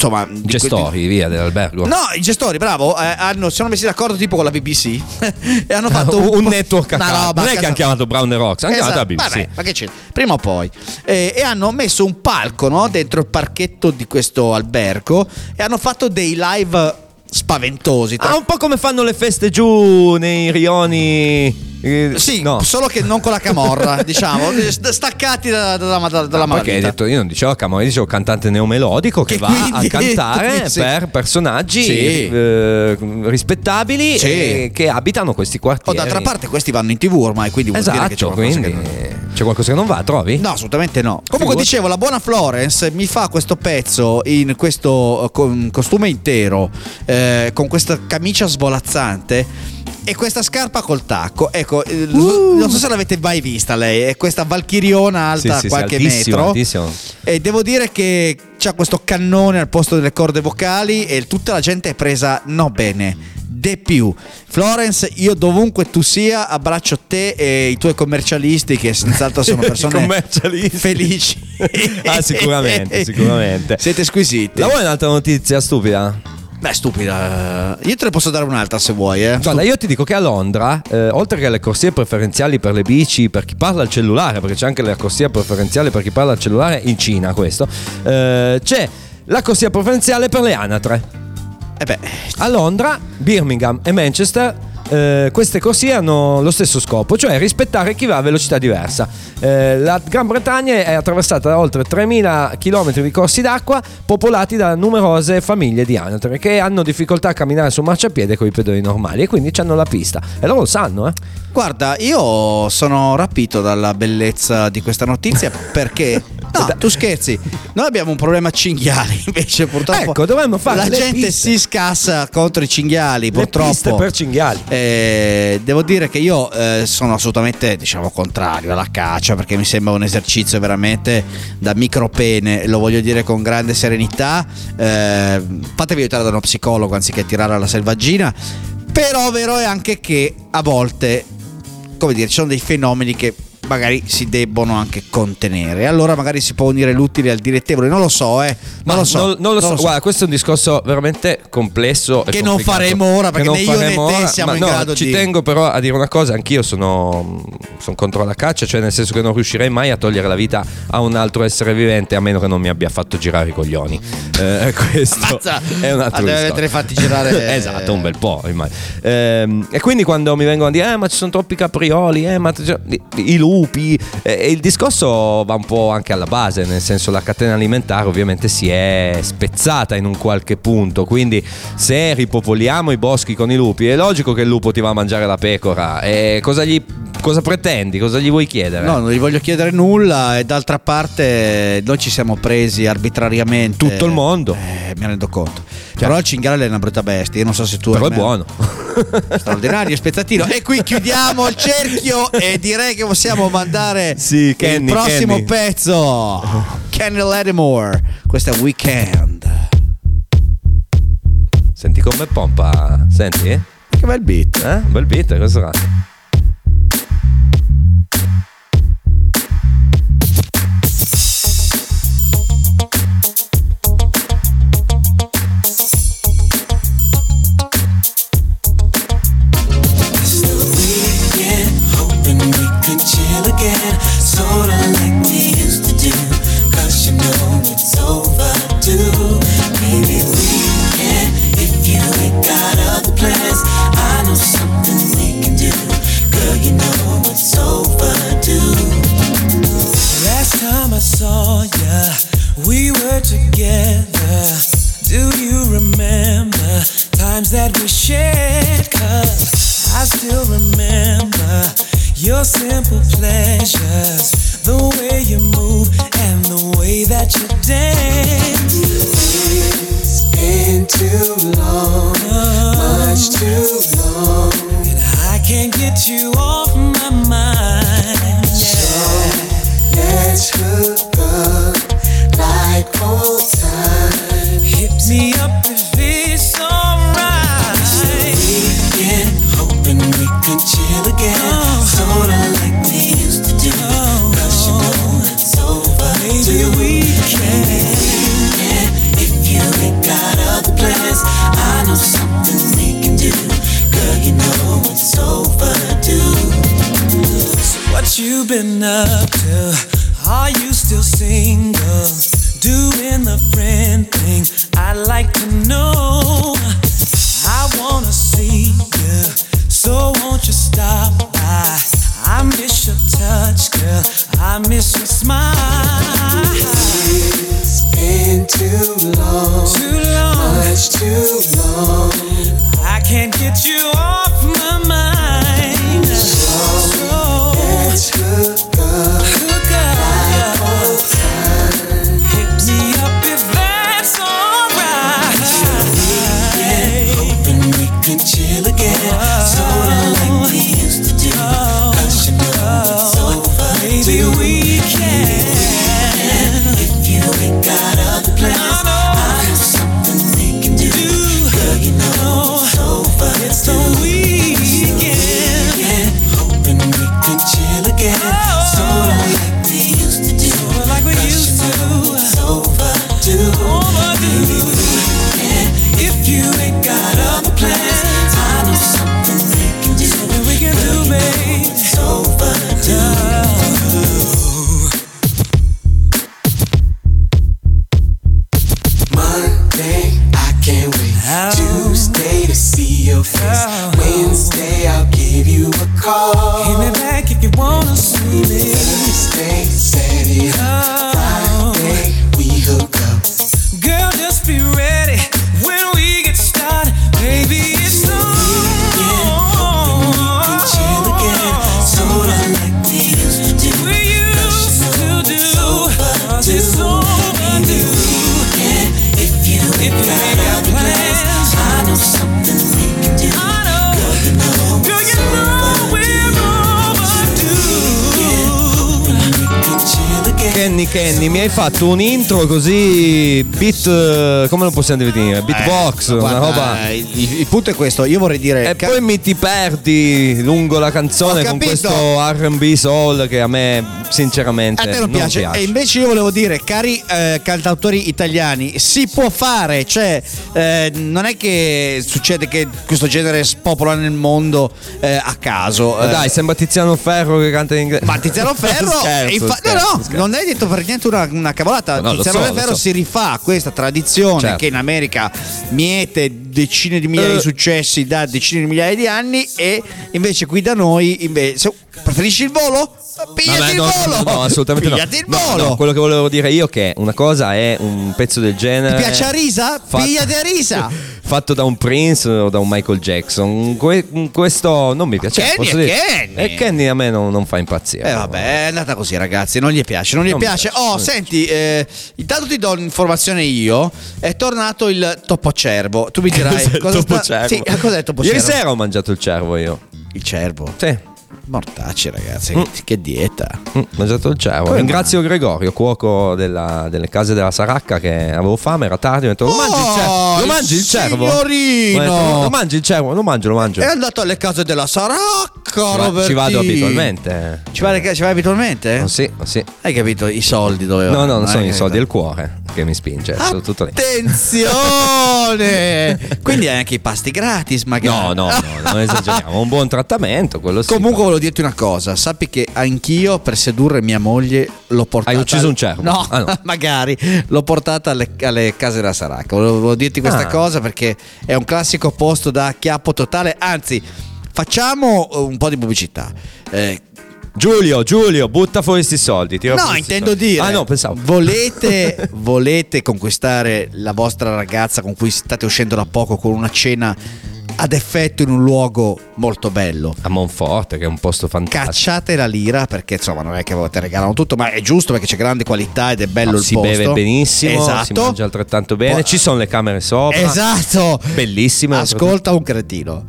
Speaker 2: insomma di que-
Speaker 3: Gestori, via, dell'albergo.
Speaker 2: No, i gestori, bravo, eh, hanno, si sono messi d'accordo tipo con la BBC e hanno
Speaker 3: Ah,
Speaker 2: fatto
Speaker 3: un network a
Speaker 2: una roba
Speaker 3: Non è che hanno chiamato Brown Rocks, hanno chiamato la BBC.
Speaker 2: Esatto. Vabbè, ma che c'è? Prima o poi. Eh, e hanno messo un palco no, dentro il parchetto di questo albergo e hanno fatto dei live spaventosi. tra-
Speaker 3: Ah, un po' come fanno le feste giù nei rioni. Eh,
Speaker 2: sì,
Speaker 3: no.
Speaker 2: solo che non con la camorra, diciamo, st- staccati da- da- da- dalla
Speaker 3: Ma perché hai detto, io non dicevo Camorra, dicevo cantante neomelodico che,
Speaker 2: Che
Speaker 3: va
Speaker 2: quindi-
Speaker 3: a cantare
Speaker 2: sì.
Speaker 3: per personaggi
Speaker 2: Sì.
Speaker 3: eh, rispettabili
Speaker 2: Sì.
Speaker 3: che abitano questi
Speaker 2: O
Speaker 3: quartieri.
Speaker 2: d'altra parte questi vanno in tv ormai, quindi vuol dire che c'è
Speaker 3: Esatto,
Speaker 2: qualcosa
Speaker 3: quindi
Speaker 2: che non-
Speaker 3: c'è qualcosa che non va, trovi?
Speaker 2: No, assolutamente no. Comunque
Speaker 3: Figurati.
Speaker 2: dicevo, la buona Florence mi fa questo pezzo in questo eh, costume intero, eh, con questa camicia svolazzante. E questa scarpa col tacco, ecco, eh, non so se l'avete mai vista lei, è questa valchiriona
Speaker 3: Sì,
Speaker 2: alta
Speaker 3: sì, sì,
Speaker 2: qualche
Speaker 3: altissimo,
Speaker 2: metro.
Speaker 3: altissimo.
Speaker 2: E devo dire che c'ha questo cannone al posto delle corde vocali e tutta la gente è presa no bene. De più, Florence, io dovunque tu sia, abbraccio te e i tuoi commercialisti, che senz'altro sono persone felici.
Speaker 3: Ah, sicuramente, sicuramente.
Speaker 2: Siete squisiti.
Speaker 3: La vuoi un'altra notizia stupida?
Speaker 2: Beh, stupida. Io te ne posso dare un'altra se vuoi, eh.
Speaker 3: Guarda, io ti dico che a Londra, eh, oltre che alle corsie preferenziali per le bici, per chi parla al cellulare, perché c'è anche la corsia preferenziale per chi parla al cellulare in Cina, questo, eh, c'è la corsia preferenziale per le anatre.
Speaker 2: Eh beh,
Speaker 3: A Londra, Birmingham e Manchester eh, queste corsie hanno lo stesso scopo, cioè rispettare chi va a velocità diversa. Eh, la Gran Bretagna è attraversata da oltre 3.000 km di corsi d'acqua popolati da numerose famiglie di anatre che hanno difficoltà a camminare su marciapiede con i pedoni normali e quindi hanno la pista. E loro lo sanno, eh?
Speaker 2: guarda, io sono rapito dalla bellezza di questa notizia perché. No, tu scherzi. Noi abbiamo un problema cinghiali, invece purtroppo.
Speaker 3: Ecco, dovremmo fare
Speaker 2: La
Speaker 3: le
Speaker 2: gente
Speaker 3: piste.
Speaker 2: si scassa contro i cinghiali, purtroppo.
Speaker 3: piste per cinghiali.
Speaker 2: Eh, devo dire che io eh, sono assolutamente, diciamo, contrario alla caccia perché mi sembra un esercizio veramente da micropene, lo voglio dire con grande serenità. Eh, fatevi aiutare da uno psicologo anziché tirare alla selvaggina. Però vero è anche che a volte, come dire, ci sono dei fenomeni che magari si debbono anche contenere. Allora magari si può unire l'utile al direttevole, non lo so, eh. Non
Speaker 3: Ma
Speaker 2: lo so.
Speaker 3: non, non lo so. Guarda, questo è un discorso veramente complesso.
Speaker 2: Che non faremo ora, perché
Speaker 3: non
Speaker 2: né io né
Speaker 3: faremo
Speaker 2: te
Speaker 3: ora,
Speaker 2: siamo in
Speaker 3: no,
Speaker 2: grado
Speaker 3: ci
Speaker 2: di-
Speaker 3: tengo però a dire una cosa: anch'io sono, sono contro la caccia, cioè nel senso che non riuscirei mai a togliere la vita a un altro essere vivente a meno che non mi abbia fatto girare i coglioni. Eh, questo
Speaker 2: Ammazza.
Speaker 3: è un altro
Speaker 2: Ah, deve averteli fatti girare-
Speaker 3: esatto, un bel po'. immagino. Ehm, e quindi quando mi vengono a dire, eh, ma ci sono troppi caprioli, eh, ma i, i lupi, eh, e il discorso va un po' anche alla base, nel senso la catena alimentare ovviamente si è spezzata in un qualche punto, quindi se ripopoliamo i boschi con i lupi, è logico che il lupo ti va a mangiare la pecora, e cosa, gli, cosa pretendi, cosa gli vuoi chiedere?
Speaker 2: No, non gli voglio chiedere nulla e d'altra parte noi ci siamo presi arbitrariamente.
Speaker 3: Tutto il mondo.
Speaker 2: Eh, mi rendo conto. Però il cinghiale è una brutta bestia, io non so se tu...
Speaker 3: Però è buono.
Speaker 2: Straordinario, spezzatino. E qui chiudiamo il cerchio e direi che possiamo mandare
Speaker 3: Sì, Kenny,
Speaker 2: il prossimo
Speaker 3: Kenny.
Speaker 2: pezzo. Kenny Lattimore. Questo è Weekend.
Speaker 3: Senti come pompa, senti? Eh?
Speaker 2: Che bel beat.
Speaker 3: Un bel beat, questo era. Fatto un intro così beat eh, come lo possiamo definire? Beatbox,
Speaker 2: Eh,
Speaker 3: una roba
Speaker 2: Il, il punto è questo, io vorrei dire.
Speaker 3: e
Speaker 2: ca-
Speaker 3: poi mi ti perdi lungo la canzone con questo RB soul che a me sinceramente
Speaker 2: A te non, piace. E invece io volevo dire, cari eh, cantautori italiani, si può fare, cioè eh, non è che succede che questo genere spopola nel mondo eh, a caso. Eh.
Speaker 3: dai, sembra Tiziano Ferro che canta in inglese.
Speaker 2: Ma Tiziano Ferro,
Speaker 3: Scherzo,
Speaker 2: infa-
Speaker 3: scherzo,
Speaker 2: no, no,
Speaker 3: scherzo.
Speaker 2: non è detto per niente una, una cavolata.
Speaker 3: No,
Speaker 2: Tiziano
Speaker 3: so,
Speaker 2: Ferro
Speaker 3: so.
Speaker 2: si rifà a questa tradizione
Speaker 3: Certo.
Speaker 2: che in America miete decine di migliaia
Speaker 3: Eh.
Speaker 2: di successi da decine di migliaia di anni e invece qui da noi invece preferisci il volo? Pigliati
Speaker 3: Vabbè,
Speaker 2: il
Speaker 3: no,
Speaker 2: volo!
Speaker 3: no, assolutamente
Speaker 2: Pigliati il
Speaker 3: no. No,
Speaker 2: volo!
Speaker 3: no, quello che volevo dire io è che una cosa è un pezzo del genere.
Speaker 2: Ti piace a risa?
Speaker 3: fatto-
Speaker 2: Pigliati a risa!
Speaker 3: Fatto da un Prince o da un Michael Jackson. Que- questo non mi piace.
Speaker 2: Kenny
Speaker 3: dire.
Speaker 2: Kenny.
Speaker 3: E Kenny a me non, non fa impazzire.
Speaker 2: Eh vabbè, è andata così ragazzi, non gli piace, non gli
Speaker 3: Non
Speaker 2: piace.
Speaker 3: piace,
Speaker 2: Oh,
Speaker 3: non mi
Speaker 2: senti, eh, intanto ti do un'informazione io, è tornato il topo cervo. Tu mi dirai
Speaker 3: Cos'è il
Speaker 2: cosa
Speaker 3: topo
Speaker 2: sta-
Speaker 3: cervo?
Speaker 2: Sì, cos'è il topo
Speaker 3: Ieri
Speaker 2: cervo?
Speaker 3: sera ho mangiato il cervo io.
Speaker 2: Il cervo.
Speaker 3: Sì.
Speaker 2: Mortacci ragazzi,
Speaker 3: Mm.
Speaker 2: che, che dieta.
Speaker 3: Mm, ho mangiato il cervo. Ringrazio Gregorio, cuoco della- delle case della Saracca, che avevo fame, era tardi. Ho detto: Lo mangi il cervo? Lo
Speaker 2: il
Speaker 3: mangi il cervo?
Speaker 2: signorino!
Speaker 3: Lo mangi il cervo? Lo mangio, lo mangio.
Speaker 2: È andato alle case della Saracca, Robertino.
Speaker 3: ci vado abitualmente.
Speaker 2: Ci vai, ci vai abitualmente?
Speaker 3: Oh, sì, oh, sì.
Speaker 2: Hai capito? I soldi dovevano.
Speaker 3: No, no, non sono
Speaker 2: hai
Speaker 3: i soldi, è
Speaker 2: capito?
Speaker 3: il cuore che mi spinge.
Speaker 2: Attenzione! Quindi hai anche i pasti gratis, magari.
Speaker 3: No, no, no, non esageriamo. Un buon trattamento, quello sì.
Speaker 2: Comunque volevo dirti una cosa, sappi che anch'io per sedurre mia moglie l'ho portata
Speaker 3: Hai ucciso un cervo?
Speaker 2: No,
Speaker 3: Ah, no.
Speaker 2: magari l'ho portata alle, alle case della Saracca. Volevo, dirti questa
Speaker 3: Ah.
Speaker 2: cosa perché è un classico posto da chiappo totale, anzi, facciamo un po' di pubblicità. Eh,
Speaker 3: Giulio, Giulio, butta fuori questi soldi.
Speaker 2: No, intendo
Speaker 3: soldi.
Speaker 2: dire.
Speaker 3: Ah, no, pensavo.
Speaker 2: Volete, volete conquistare la vostra ragazza con cui state uscendo da poco con una cena ad effetto in un luogo molto bello?
Speaker 3: A Monforte, che è un posto fantastico.
Speaker 2: Cacciate la lira perché insomma non è che te regalano tutto, ma è giusto perché c'è grande qualità ed è bello il
Speaker 3: si
Speaker 2: posto.
Speaker 3: beve benissimo,
Speaker 2: esatto.
Speaker 3: si mangia altrettanto bene, ci sono le camere sopra.
Speaker 2: Esatto.
Speaker 3: Bellissime.
Speaker 2: Ascolta un cretino.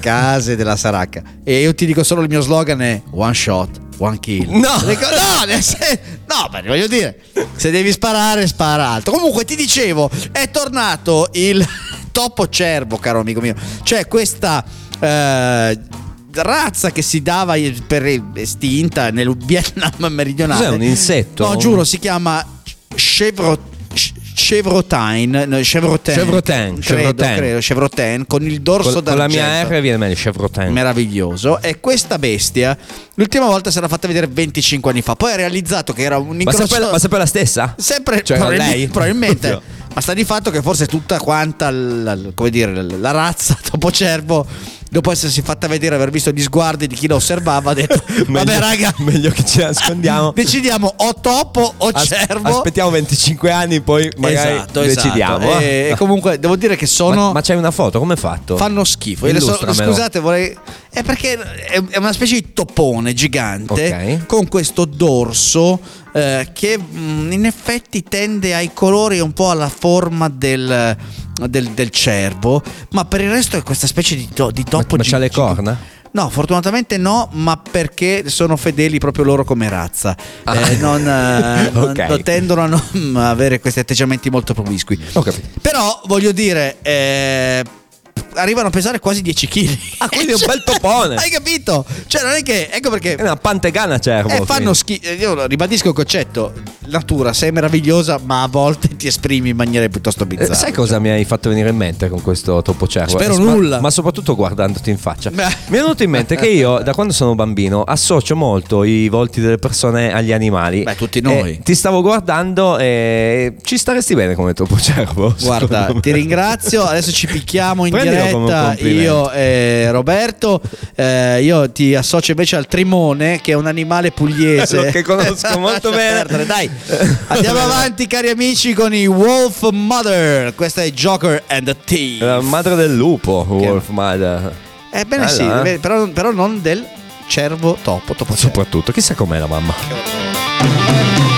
Speaker 2: Case della Saracca. E io ti dico solo il mio slogan è one shot, one kill.
Speaker 3: No.
Speaker 2: No, sen- no, ma voglio dire, se devi sparare, spara alto. Comunque ti dicevo, è tornato il topo cervo, caro amico mio. C'è questa eh, razza che si dava per estinta nel Vietnam meridionale.
Speaker 3: Cos'è, un insetto?
Speaker 2: No, giuro, si chiama Chevro Chevrotine, no, Chevrotin,
Speaker 3: Chevrotin,
Speaker 2: credo,
Speaker 3: Chevrotin.
Speaker 2: credo, Chevrotin, con il dorso
Speaker 3: Con, con la mia. R viene meglio, Chevrotin.
Speaker 2: Meraviglioso. E questa bestia, l'ultima volta si era fatta vedere 25 anni fa. Poi ha realizzato che era un
Speaker 3: Ma
Speaker 2: incrocio.
Speaker 3: sempre, ma sempre la stessa?
Speaker 2: Sempre
Speaker 3: Cioè,
Speaker 2: probabilmente,
Speaker 3: lei?
Speaker 2: probabilmente.
Speaker 3: Oddio.
Speaker 2: Ma sta di fatto che forse tutta quanta la, la- come dire, la, la razza topo cervo, dopo essersi fatta vedere, aver visto gli sguardi di chi lo osservava, ha detto: Vabbè,
Speaker 3: Meglio-
Speaker 2: raga,
Speaker 3: meglio che ci nascondiamo.
Speaker 2: decidiamo o topo o
Speaker 3: As-
Speaker 2: cervo.
Speaker 3: aspettiamo 25 anni, poi magari
Speaker 2: esatto,
Speaker 3: decidiamo.
Speaker 2: esatto. E, e comunque devo dire che sono.
Speaker 3: Ma, ma c'hai una foto? Come è fatto?
Speaker 2: Fanno schifo.
Speaker 3: Illustramelo.
Speaker 2: scusate, vorrei. È perché è una specie di topone gigante
Speaker 3: Ok.
Speaker 2: con questo dorso eh, che mm, in effetti tende ai colori un po' alla forma del, del- del cervo, ma per il resto è questa specie di, to- di topo
Speaker 3: ma c'ha le corna?
Speaker 2: No, fortunatamente no, ma perché sono fedeli proprio loro come razza.
Speaker 3: Ah.
Speaker 2: Eh, non, eh, non-
Speaker 3: Ok.
Speaker 2: non tendono a non avere questi atteggiamenti molto promiscui. Però voglio dire, eh, arrivano a pesare quasi 10 kg.
Speaker 3: Ah, quindi è un bel topone.
Speaker 2: Hai capito? Cioè, non è che. Ecco perché.
Speaker 3: È una pantegana cervo.
Speaker 2: Eh, fanno schifo. Io ribadisco il concetto: natura, sei meravigliosa, ma a volte ti esprimi in maniere piuttosto
Speaker 3: Eh,
Speaker 2: bizzarre.
Speaker 3: sai cosa mi hai fatto venire in mente con questo topo cervo?
Speaker 2: Spero
Speaker 3: Eh, ma-
Speaker 2: nulla.
Speaker 3: Ma soprattutto guardandoti in faccia.
Speaker 2: Beh.
Speaker 3: Mi è venuto in mente che io, da quando sono bambino, associo molto i volti delle persone agli animali.
Speaker 2: Beh, tutti noi.
Speaker 3: E ti stavo guardando e ci staresti bene come topo cervo.
Speaker 2: Guarda, ti ringrazio. Adesso ci picchiamo in diretta. Io e Roberto. Eh, io ti associo invece al trimone, che è un animale pugliese
Speaker 3: Che conosco molto bene.
Speaker 2: perdere, Dai, andiamo avanti, cari amici, con i Wolf Mother. Questa è Joker and the Thief.
Speaker 3: La madre del lupo, Wolf Mother.
Speaker 2: Ebbene sì,
Speaker 3: Bella, eh?
Speaker 2: però, però non del cervo topo. topo.
Speaker 3: Soprattutto, chissà com'è la mamma.
Speaker 6: Thank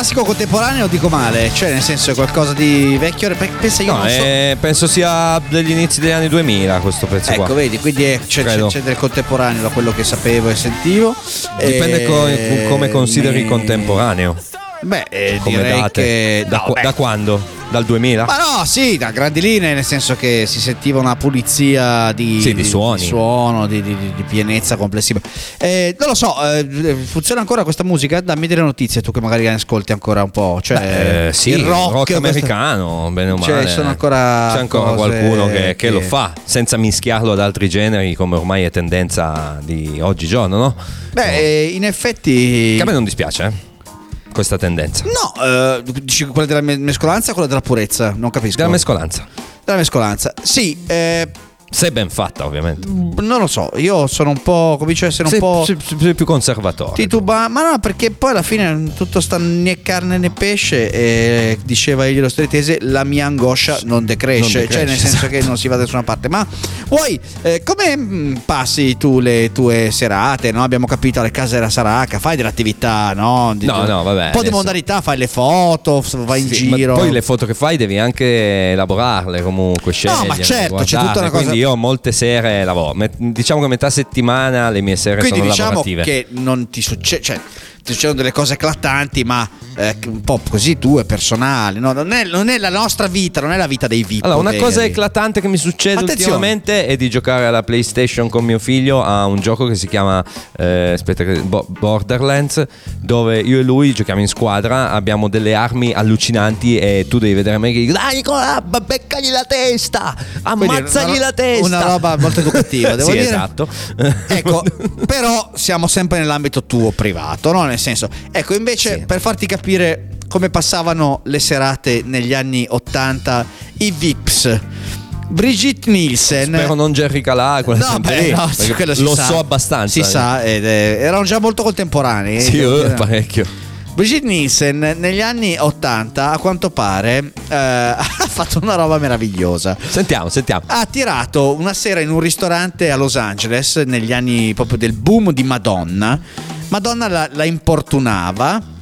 Speaker 2: classico contemporaneo, dico male, cioè nel senso è qualcosa di vecchio. pe- Pensa io
Speaker 3: No,
Speaker 2: so.
Speaker 3: eh, penso sia degli inizi degli anni 2000 questo pezzo
Speaker 2: Ecco,
Speaker 3: qua.
Speaker 2: vedi, quindi è- c'è, c'è, c'è del contemporaneo da quello che sapevo e sentivo.
Speaker 3: Dipende
Speaker 2: Eh,
Speaker 3: co- come consideri
Speaker 2: mi-
Speaker 3: contemporaneo.
Speaker 2: Beh, eh,
Speaker 3: Come
Speaker 2: direi
Speaker 3: date.
Speaker 2: che
Speaker 3: da,
Speaker 2: no, beh.
Speaker 3: da quando? Dal 2000?
Speaker 2: Ma no, sì, da grandi linee, nel senso che si sentiva una pulizia di,
Speaker 3: Sì, di suoni.
Speaker 2: suono, di, di- di- di pienezza complessiva. Eh, non lo so, eh, funziona ancora questa musica? Dammi delle notizie, tu che magari ne ascolti ancora un po'. Cioè,
Speaker 3: Beh, eh, sì,
Speaker 2: il rock,
Speaker 3: rock, americano, bene o
Speaker 2: Cioè,
Speaker 3: male.
Speaker 2: sono ancora
Speaker 3: C'è ancora qualcuno che, che
Speaker 2: che-
Speaker 3: lo fa, senza mischiarlo ad altri generi, come ormai è tendenza di oggigiorno, no?
Speaker 2: Beh, eh, in effetti.
Speaker 3: Che a me non dispiace, eh, questa tendenza.
Speaker 2: No, eh, dici quella della me- mescolanza o quella della purezza? Non capisco.
Speaker 3: Della mescolanza.
Speaker 2: Della mescolanza. Sì, eh,
Speaker 3: Se ben fatta, ovviamente.
Speaker 2: non lo so, io sono un po'. comincio a essere un
Speaker 3: Sei,
Speaker 2: po'.
Speaker 3: sei- sei più conservatore.
Speaker 2: Tituba, ma no, perché poi alla fine tutto sta né carne né pesce e diceva egli lo stretese, la mia angoscia non decresce,
Speaker 3: Non decresce,
Speaker 2: cioè nel senso
Speaker 3: esatto.
Speaker 2: che non si va da nessuna parte. Ma vuoi, eh, come mm, passi tu le tue serate? No? Abbiamo capito alle case della Saraca, fai dell'attività, no? Di-
Speaker 3: No, no, vabbè,
Speaker 2: Un po' di modalità, fai le foto, vai in
Speaker 3: Sì, ma
Speaker 2: giro.
Speaker 3: poi le foto che fai devi anche elaborarle comunque, scegliere.
Speaker 2: ma certo, c'è tutta una cosa-
Speaker 3: io molte sere lavoro. Diciamo che metà settimana le mie sere
Speaker 2: Quindi
Speaker 3: sono
Speaker 2: diciamo
Speaker 3: lavorative.
Speaker 2: che non ti succede, cioè succedono delle cose eclatanti, ma eh, un po' così tue, personali. No? Non, è, non è la nostra vita, non è la vita dei VIP.
Speaker 3: Allora, una
Speaker 2: veri.
Speaker 3: cosa eclatante che mi succede
Speaker 2: Attenzione.
Speaker 3: ultimamente è di giocare alla PlayStation con mio figlio a un gioco che si chiama eh, aspetta, Borderlands, dove io e lui giochiamo in squadra, abbiamo delle armi allucinanti e tu devi vedere me che dico, dai Nicola, beccagli la testa,
Speaker 2: Quindi
Speaker 3: ammazzagli
Speaker 2: una-
Speaker 3: la testa.
Speaker 2: Una roba molto educativa, devo
Speaker 3: sì,
Speaker 2: dire.
Speaker 3: esatto.
Speaker 2: Ecco, però siamo sempre nell'ambito tuo privato, no? Nel senso, ecco, invece
Speaker 3: Sì.
Speaker 2: per farti capire come passavano le serate negli anni 80 i VIPs. Brigitte Nielsen
Speaker 3: Spero non Jerry Calà, quella
Speaker 2: No, beh, no, si
Speaker 3: lo
Speaker 2: sa.
Speaker 3: so abbastanza.
Speaker 2: Si sa, ed è- erano già molto contemporanei.
Speaker 3: Sì,
Speaker 2: devo
Speaker 3: eh, parecchio.
Speaker 2: Brigitte Nielsen negli anni 80, a quanto pare, eh, ha fatto una roba meravigliosa.
Speaker 3: Sentiamo, sentiamo.
Speaker 2: Ha tirato una sera in un ristorante a Los Angeles, negli anni proprio del boom di Madonna. Madonna la, la importunava.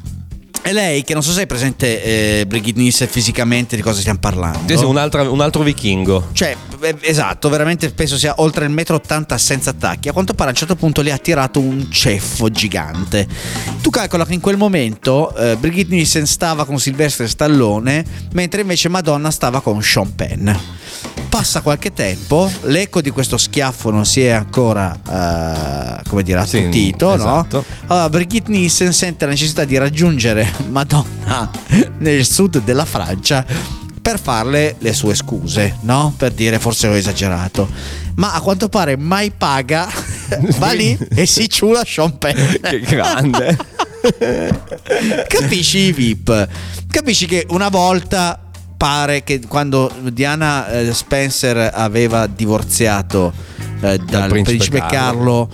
Speaker 2: E lei, che non so se è presente eh, Brigitte Nielsen fisicamente, di cosa stiamo parlando.
Speaker 3: Sì, un, altro, un altro vichingo.
Speaker 2: Cioè, eh, esatto, veramente penso sia oltre il metro 80 senza attacchi. A quanto pare a un certo punto le ha tirato un ceffo gigante. Tu calcola che in quel momento eh, Brigitte Nielsen stava con Silvestre Stallone, mentre invece Madonna stava con Sean Penn. Passa qualche tempo, l'eco di questo schiaffo non si è ancora, eh, come dire,
Speaker 3: Sì,
Speaker 2: attutito,
Speaker 3: esatto.
Speaker 2: no? Allora, Brigitte Nielsen sente la necessità di raggiungere Madonna nel sud della Francia per farle le sue scuse, no? Per dire forse ho esagerato. Ma a quanto pare mai paga, va lì e si ciula Sean Penn.
Speaker 3: Che grande.
Speaker 2: Capisci i VIP? Capisci che una volta pare che quando Diana eh, Spencer aveva divorziato eh, dal,
Speaker 3: principe
Speaker 2: principe,
Speaker 3: Carlo.
Speaker 2: Carlo.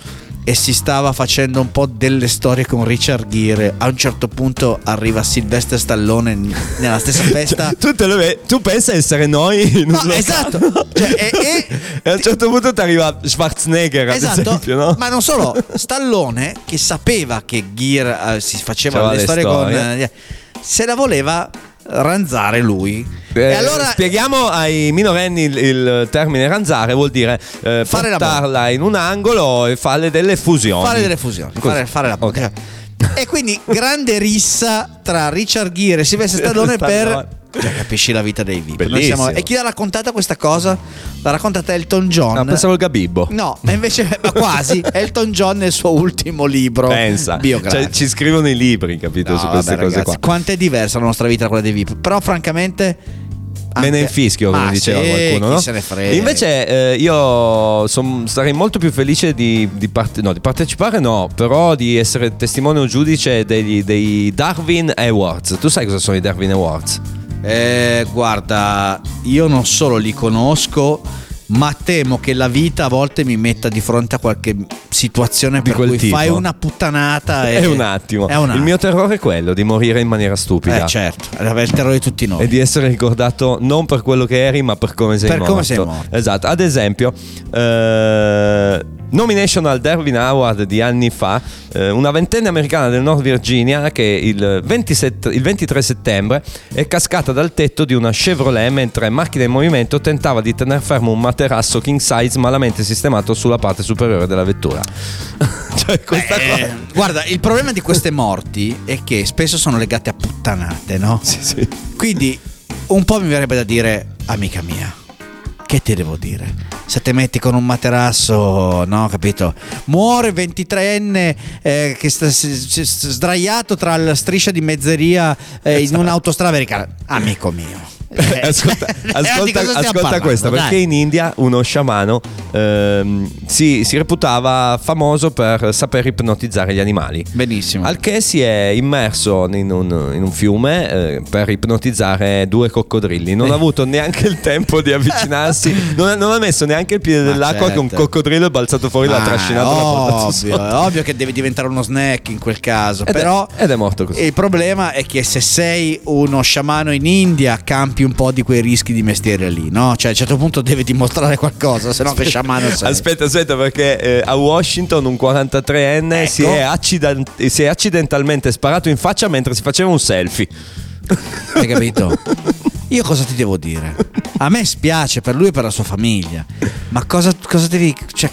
Speaker 2: e si stava facendo un po' delle storie con Richard Gere, a un certo punto arriva Sylvester Stallone nella stessa festa.
Speaker 3: tu, ve- tu pensa essere noi
Speaker 2: No, esatto. Cioè, e- e-
Speaker 3: E a un certo punto ti arriva Schwarzenegger,
Speaker 2: Esatto,
Speaker 3: esempio, no?
Speaker 2: ma non solo, Stallone che sapeva che Gear eh, si faceva
Speaker 3: Faceva
Speaker 2: le,
Speaker 3: le
Speaker 2: storie
Speaker 3: storie.
Speaker 2: con eh, se la voleva ranzare lui.
Speaker 3: Eh,
Speaker 2: e allora
Speaker 3: spieghiamo ai minorenni il, il termine ranzare vuol dire eh,
Speaker 2: Fare la
Speaker 3: portarla in un angolo e farle delle fusioni.
Speaker 2: fare delle fusioni, fare, fare la
Speaker 3: Ok.
Speaker 2: E quindi grande rissa tra Richard Gere e Silvestre Stallone per cioè, capisci la vita dei VIP. Siamo- E chi ha raccontata questa cosa? L'ha raccontata Elton John.
Speaker 3: Ah, pensavo il Gabibbo.
Speaker 2: No, e invece ma quasi Elton John nel suo ultimo libro
Speaker 3: Pensa, cioè, ci scrivono i libri, capito,
Speaker 2: No,
Speaker 3: su queste
Speaker 2: vabbè,
Speaker 3: cose
Speaker 2: ragazzi,
Speaker 3: qua.
Speaker 2: Quanto è diversa la nostra vita da quella dei VIP. Però, francamente.
Speaker 3: Me ne infischio, come diceva
Speaker 2: sì,
Speaker 3: qualcuno, no?
Speaker 2: se ne frega.
Speaker 3: Invece eh, io son- sarei molto più felice di, di parte- no, di partecipare, no, però di essere testimone o giudice degli- dei Darwin Awards. Tu sai cosa sono i Darwin Awards?
Speaker 2: Eh, guarda, io non solo li conosco, ma temo che la vita a volte mi metta di fronte a qualche situazione per
Speaker 3: quel
Speaker 2: cui
Speaker 3: tipo?
Speaker 2: fai una puttanata. E,
Speaker 3: È un attimo.
Speaker 2: È un attimo.
Speaker 3: Il mio terrore è quello di morire in maniera stupida.
Speaker 2: Eh, certo, è il terrore di tutti noi.
Speaker 3: E di essere ricordato non per quello che eri, ma per come sei
Speaker 2: Per
Speaker 3: morto.
Speaker 2: come sei morto.
Speaker 3: Esatto. Ad esempio, eh, nomination al Darwin Award di anni fa, eh, una ventenne americana del North Virginia che il, 27 il 23 settembre è cascata dal tetto di una Chevrolet mentre macchina in movimento tentava di tenere fermo un materasso king size malamente sistemato sulla parte superiore della vettura. cioè, questa
Speaker 2: Eh,
Speaker 3: cosa...
Speaker 2: guarda, il problema di queste morti è che spesso sono legate a puttanate, no?
Speaker 3: Sì, sì.
Speaker 2: Quindi un po' mi verrebbe da dire, amica mia, che ti devo dire? Se te metti con un materasso, no, capito? Muore 23enne eh, che sta s- s- sdraiato tra la striscia di mezzeria eh, in un'autostrada americana. Amico mio. Eh,
Speaker 3: ascolta,
Speaker 2: di
Speaker 3: ascolta, ascolta
Speaker 2: parlando,
Speaker 3: questa,
Speaker 2: dai?
Speaker 3: perché in India uno sciamano ehm, si, si reputava famoso per saper ipnotizzare gli animali.
Speaker 2: Benissimo.
Speaker 3: Al che si è immerso in un, in un fiume eh, per ipnotizzare due coccodrilli. Non ha avuto neanche il tempo di avvicinarsi, non ha, non ha messo neanche il piede
Speaker 2: Ma
Speaker 3: dell'acqua che un
Speaker 2: certo.
Speaker 3: coccodrillo è balzato fuori, l'ha
Speaker 2: Ah,
Speaker 3: trascinato
Speaker 2: ovvio, è ovvio che deve diventare uno snack in quel caso.
Speaker 3: Ed è-
Speaker 2: però
Speaker 3: ed è morto così.
Speaker 2: Il problema è che se sei uno sciamano in India, campi un po' di quei rischi di mestiere lì, no? Cioè a un certo punto devi dimostrare qualcosa, se no che sciamano sei.
Speaker 3: Aspetta, aspetta, perché eh, a Washington un 43enne si,
Speaker 2: Ecco.
Speaker 3: è accident- si è accidentalmente sparato in faccia mentre si faceva un selfie.
Speaker 2: Hai capito? Io cosa ti devo dire? A me spiace per lui e per la sua famiglia. Ma cosa, cosa devi. Cioè,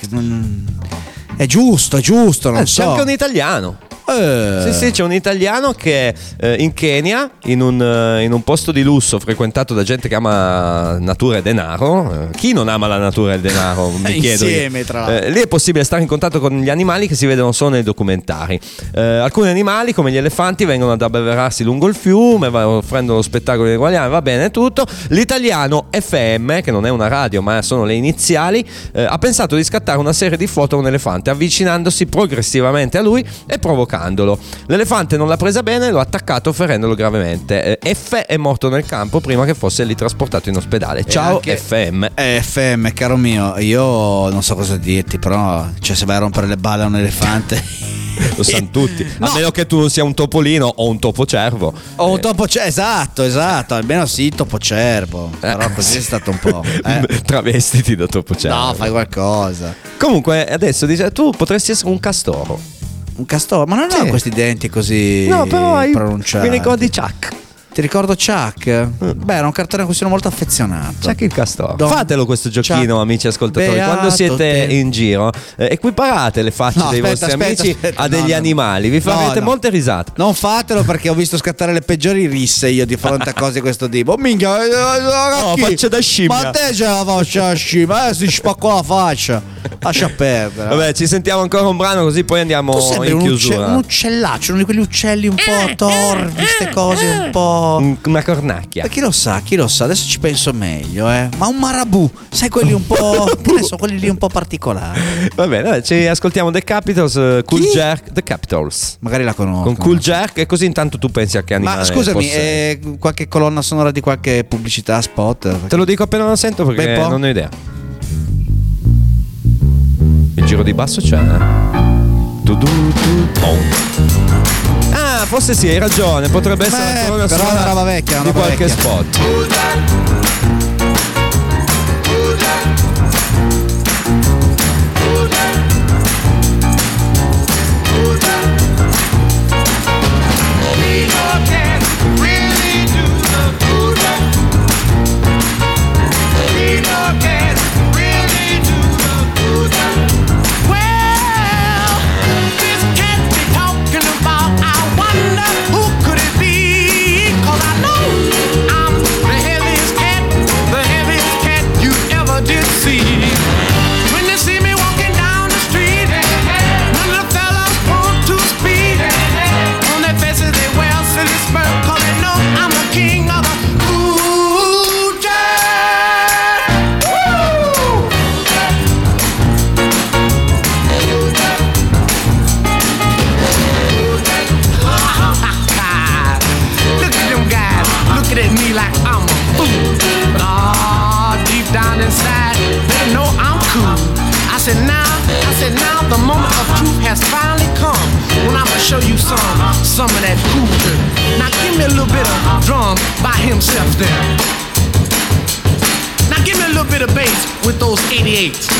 Speaker 2: è giusto, è giusto, non
Speaker 3: Eh, c'è
Speaker 2: so.
Speaker 3: anche un italiano.
Speaker 2: Eh,
Speaker 3: Sì, sì, c'è un italiano che eh, in Kenya, in un, eh, in un posto di lusso frequentato da gente che ama natura e denaro, eh, chi non ama la natura e il denaro? Mi chiedo. io.
Speaker 2: Insieme, tra l'altro.
Speaker 3: Eh, lì è possibile stare in contatto con gli animali che si vedono solo nei documentari. Alcuni animali, come gli elefanti, vengono ad abbeverarsi lungo il fiume, offrendo lo spettacolo di guagliame, va bene tutto. L'italiano FM, che non è una radio ma sono le iniziali, ha pensato di scattare una serie di foto a un elefante, avvicinandosi progressivamente a lui e provocandolo. L'elefante non l'ha presa bene, lo ha attaccato ferendolo gravemente. Eh, F è morto nel campo prima che fosse lì trasportato in ospedale. Ciao FM.
Speaker 2: Eh, FM, caro mio, io non so cosa dirti, però cioè, se vai a rompere le balle a un elefante.
Speaker 3: Lo sanno tutti.
Speaker 2: No.
Speaker 3: A meno che tu sia un topolino o un topocervo.
Speaker 2: O un topo cervo, esatto, esatto, almeno sì, topo cervo. Però così è stato un po'. eh.
Speaker 3: Travestiti da topocervo.
Speaker 2: No, fai qualcosa.
Speaker 3: Comunque, adesso dice tu potresti essere un castoro.
Speaker 2: Un castoro, ma non
Speaker 3: Sì.
Speaker 2: ho questi denti così
Speaker 3: No, però hai
Speaker 2: pronunciati.
Speaker 3: mi ricordi Chuck.
Speaker 2: Ti ricordo Chuck? Beh, era un cartone a cui sono molto affezionato.
Speaker 3: Chuck il castoro.
Speaker 2: Don-
Speaker 3: Fatelo questo giochino,
Speaker 2: Chuck.
Speaker 3: amici ascoltatori.
Speaker 2: Beato
Speaker 3: Quando siete
Speaker 2: te.
Speaker 3: in giro, eh, equiparate le facce
Speaker 2: No,
Speaker 3: dei
Speaker 2: aspetta,
Speaker 3: vostri
Speaker 2: aspetta,
Speaker 3: amici
Speaker 2: aspetta,
Speaker 3: a
Speaker 2: no,
Speaker 3: degli
Speaker 2: no.
Speaker 3: animali. Vi
Speaker 2: No,
Speaker 3: farete
Speaker 2: no.
Speaker 3: molte risate.
Speaker 2: Non fatelo perché ho visto scattare le peggiori risse io di fronte a cose di questo tipo. Oh, minchia, eh, eh,
Speaker 3: Oh,
Speaker 2: chi?
Speaker 3: faccia da scimmia.
Speaker 2: Ma te c'è la faccia da scimmia, eh, si spacco la faccia. Lascia perdere.
Speaker 3: Vabbè, ci sentiamo ancora un brano così poi andiamo
Speaker 2: tu sembri
Speaker 3: in
Speaker 2: un, ucce-
Speaker 3: chiusura.
Speaker 2: un uccellaccio, uno di quegli uccelli un po' torvi, queste cose un po'.
Speaker 3: Un- Una cornacchia.
Speaker 2: Ma chi lo sa, chi lo sa, adesso ci penso meglio, eh. Ma un marabù, sai quelli un po'. che ne so, quelli lì un po' particolari.
Speaker 3: Va bene, ci ascoltiamo The Capitals, eh, Cool
Speaker 2: Chi?
Speaker 3: Jack, The Capitals.
Speaker 2: Magari la conosco.
Speaker 3: Con Cool Jack e così intanto tu pensi a che animale
Speaker 2: Ma scusami,
Speaker 3: fosse.
Speaker 2: eh, qualche colonna sonora di qualche pubblicità, spot?
Speaker 3: Te lo dico appena lo sento perché non ho idea. Il giro di basso c'è. eh? Tu, pom. Ah, forse sì, hai ragione. Potrebbe essere
Speaker 2: Beh, però è una
Speaker 3: sonora
Speaker 2: roba vecchia, una
Speaker 3: di
Speaker 2: roba
Speaker 3: qualche
Speaker 2: vecchia.
Speaker 3: spot.
Speaker 4: 8.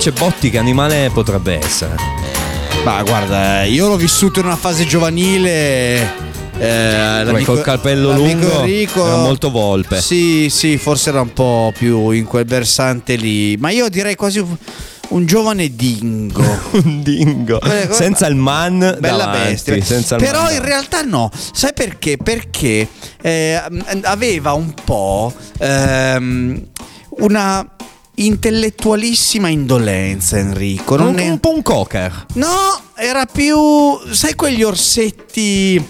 Speaker 3: Invece Botti che animale potrebbe essere?
Speaker 2: Ma guarda, io l'ho vissuto in una fase giovanile. Eh,
Speaker 3: col capello lungo
Speaker 2: Enrico,
Speaker 3: era molto volpe.
Speaker 2: Sì, sì, forse era un po' più in quel versante lì. Ma io direi quasi un, giovane dingo.
Speaker 3: Un dingo.
Speaker 2: Eh, guarda-
Speaker 3: senza il man
Speaker 2: Bella
Speaker 3: davanti,
Speaker 2: bestia. Però
Speaker 3: man
Speaker 2: in realtà no. Sai perché? Perché eh, aveva un po' ehm, una intellettualissima indolenza Enrico. Non
Speaker 3: un,
Speaker 2: è-
Speaker 3: un po' un cocker.
Speaker 2: No, era più. Sai quegli orsetti.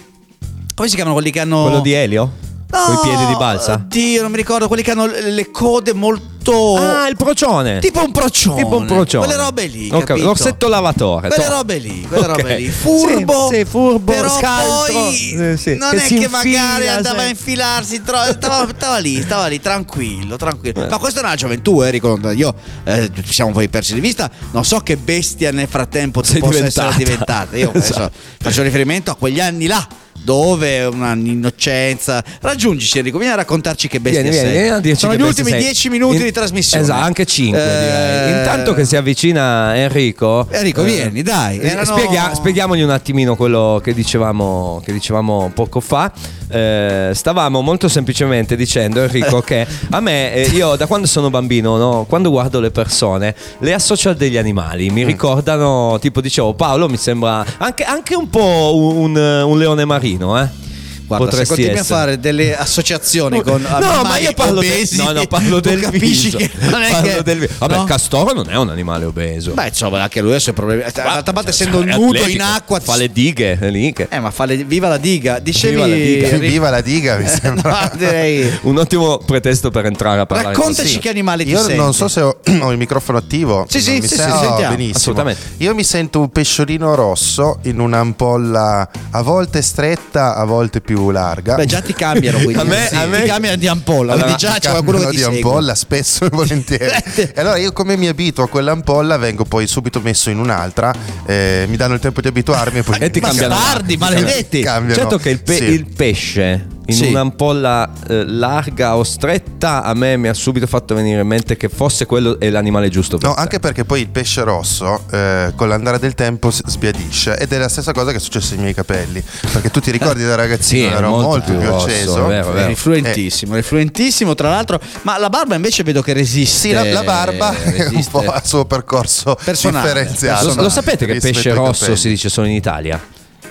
Speaker 2: Come si chiamano quelli che hanno.
Speaker 3: Quello di Elio?
Speaker 2: No,
Speaker 3: Con i piedi di balsa?
Speaker 2: Oddio, non mi ricordo. Quelli che hanno le code molto.
Speaker 3: Ah, il procione.
Speaker 2: Tipo un procione.
Speaker 3: Tipo un procione.
Speaker 2: Quelle robe lì.
Speaker 3: Capito? L'orsetto lavatore.
Speaker 2: Quelle
Speaker 3: to-
Speaker 2: robe lì, quelle
Speaker 3: Ok.
Speaker 2: robe lì. Furbo,
Speaker 3: Sì, sì, furbo,
Speaker 2: però
Speaker 3: scaltro.
Speaker 2: poi
Speaker 3: Sì, sì.
Speaker 2: non
Speaker 3: Che
Speaker 2: è che magari
Speaker 3: infila,
Speaker 2: andava
Speaker 3: sì.
Speaker 2: a infilarsi, tro- stava, stava lì, stava lì, tranquillo, tranquillo. Ma questa è una gioventù, eh, ricordo. Io eh, ci siamo poi persi di vista. Non so che bestia nel frattempo tu
Speaker 3: Sei
Speaker 2: possa
Speaker 3: diventata.
Speaker 2: essere diventata. Io adesso
Speaker 3: Esatto.
Speaker 2: faccio riferimento a quegli anni là. Dove una innocenza. Raggiungici Enrico, vieni a raccontarci che bestia
Speaker 3: Vieni, vieni,
Speaker 2: sei.
Speaker 3: vieni dirci
Speaker 2: Sono gli ultimi dieci minuti
Speaker 3: In-
Speaker 2: di trasmissione.
Speaker 3: Esatto, anche cinque
Speaker 2: Eh,
Speaker 3: direi. Intanto che si avvicina Enrico.
Speaker 2: Enrico, vieni, dai.
Speaker 3: eh,
Speaker 2: Erano-
Speaker 3: spiega- spieghiamogli un attimino quello che dicevamo, che dicevamo poco fa. Eh, stavamo molto semplicemente dicendo, Enrico, che a me, eh, io da quando sono bambino, no, quando guardo le persone, le associo a degli animali.
Speaker 2: Mm.
Speaker 3: Mi ricordano, tipo, dicevo, Paolo mi sembra anche, anche un po' un, un leone marino, eh.
Speaker 2: Guarda, se
Speaker 3: Potresti
Speaker 2: continui
Speaker 3: essere.
Speaker 2: a fare delle associazioni con
Speaker 3: No,
Speaker 2: animali
Speaker 3: ma io parlo, del-
Speaker 2: obesi,
Speaker 3: no, no, parlo del
Speaker 2: capisci
Speaker 3: viso.
Speaker 2: che non è
Speaker 3: Parlo
Speaker 2: che
Speaker 3: del viso. Vabbè,
Speaker 2: no?
Speaker 3: castoro non è un animale obeso.
Speaker 2: Beh, insomma, anche lui ha i suoi problemi. D'altra parte, essendo
Speaker 3: È
Speaker 2: nudo
Speaker 3: atletico,
Speaker 2: in acqua,
Speaker 3: fa le dighe, le
Speaker 2: eh, ma fa le... viva la diga. Dicevi,
Speaker 3: Viva la diga.
Speaker 7: Viva la diga, mi sembra.
Speaker 2: No, direi-
Speaker 3: Un ottimo pretesto per entrare a parlare con
Speaker 2: Raccontaci
Speaker 7: Sì.
Speaker 2: che animale ti
Speaker 7: Io
Speaker 2: senti.
Speaker 7: non so se ho, ho il microfono attivo.
Speaker 2: Sì, sì,
Speaker 7: mi
Speaker 2: sì,
Speaker 7: sa-
Speaker 2: sì,
Speaker 7: oh,
Speaker 2: sentiamo.
Speaker 7: benissimo.
Speaker 3: Assolutamente.
Speaker 7: Io mi sento un pesciolino rosso in un'ampolla a volte stretta, a volte più larga.
Speaker 2: Beh, già ti cambiano quindi.
Speaker 3: A me-
Speaker 2: Sì,
Speaker 3: a me-
Speaker 2: ti cambiano di ampolla.
Speaker 7: Allora,
Speaker 2: quindi già c'è qualcuno che ti
Speaker 7: di
Speaker 2: segue.
Speaker 7: ampolla spesso e volentieri. e allora io come mi abituo a quell'ampolla vengo poi subito messo in un'altra, eh, mi danno il tempo di abituarmi e poi
Speaker 3: E ti cambiano
Speaker 2: Bastardi, maledetti.
Speaker 7: cambiano.
Speaker 3: Certo che il, pe-
Speaker 7: Sì.
Speaker 3: il pesce in
Speaker 2: Sì.
Speaker 3: un'ampolla eh, larga o stretta a me mi ha subito fatto venire in mente che fosse quello è l'animale giusto per
Speaker 7: No,
Speaker 3: te.
Speaker 7: anche perché poi il pesce rosso eh, con l'andare del tempo sbiadisce ed è la stessa cosa che è successo ai miei capelli. Perché tu ti ricordi da ragazzino
Speaker 3: Sì,
Speaker 7: ero
Speaker 3: molto
Speaker 7: molto,
Speaker 3: più
Speaker 7: più
Speaker 3: rosso,
Speaker 7: acceso.
Speaker 3: è vero, è vero.
Speaker 2: Eri fluentissimo, eri fluentissimo tra l'altro, ma la barba invece vedo che resiste.
Speaker 7: Sì, la, la barba è un
Speaker 2: resiste.
Speaker 7: po' al suo percorso
Speaker 2: Personale,
Speaker 7: differenziato.
Speaker 3: lo,
Speaker 2: personale.
Speaker 3: lo sapete che pesce rosso si dice solo in Italia?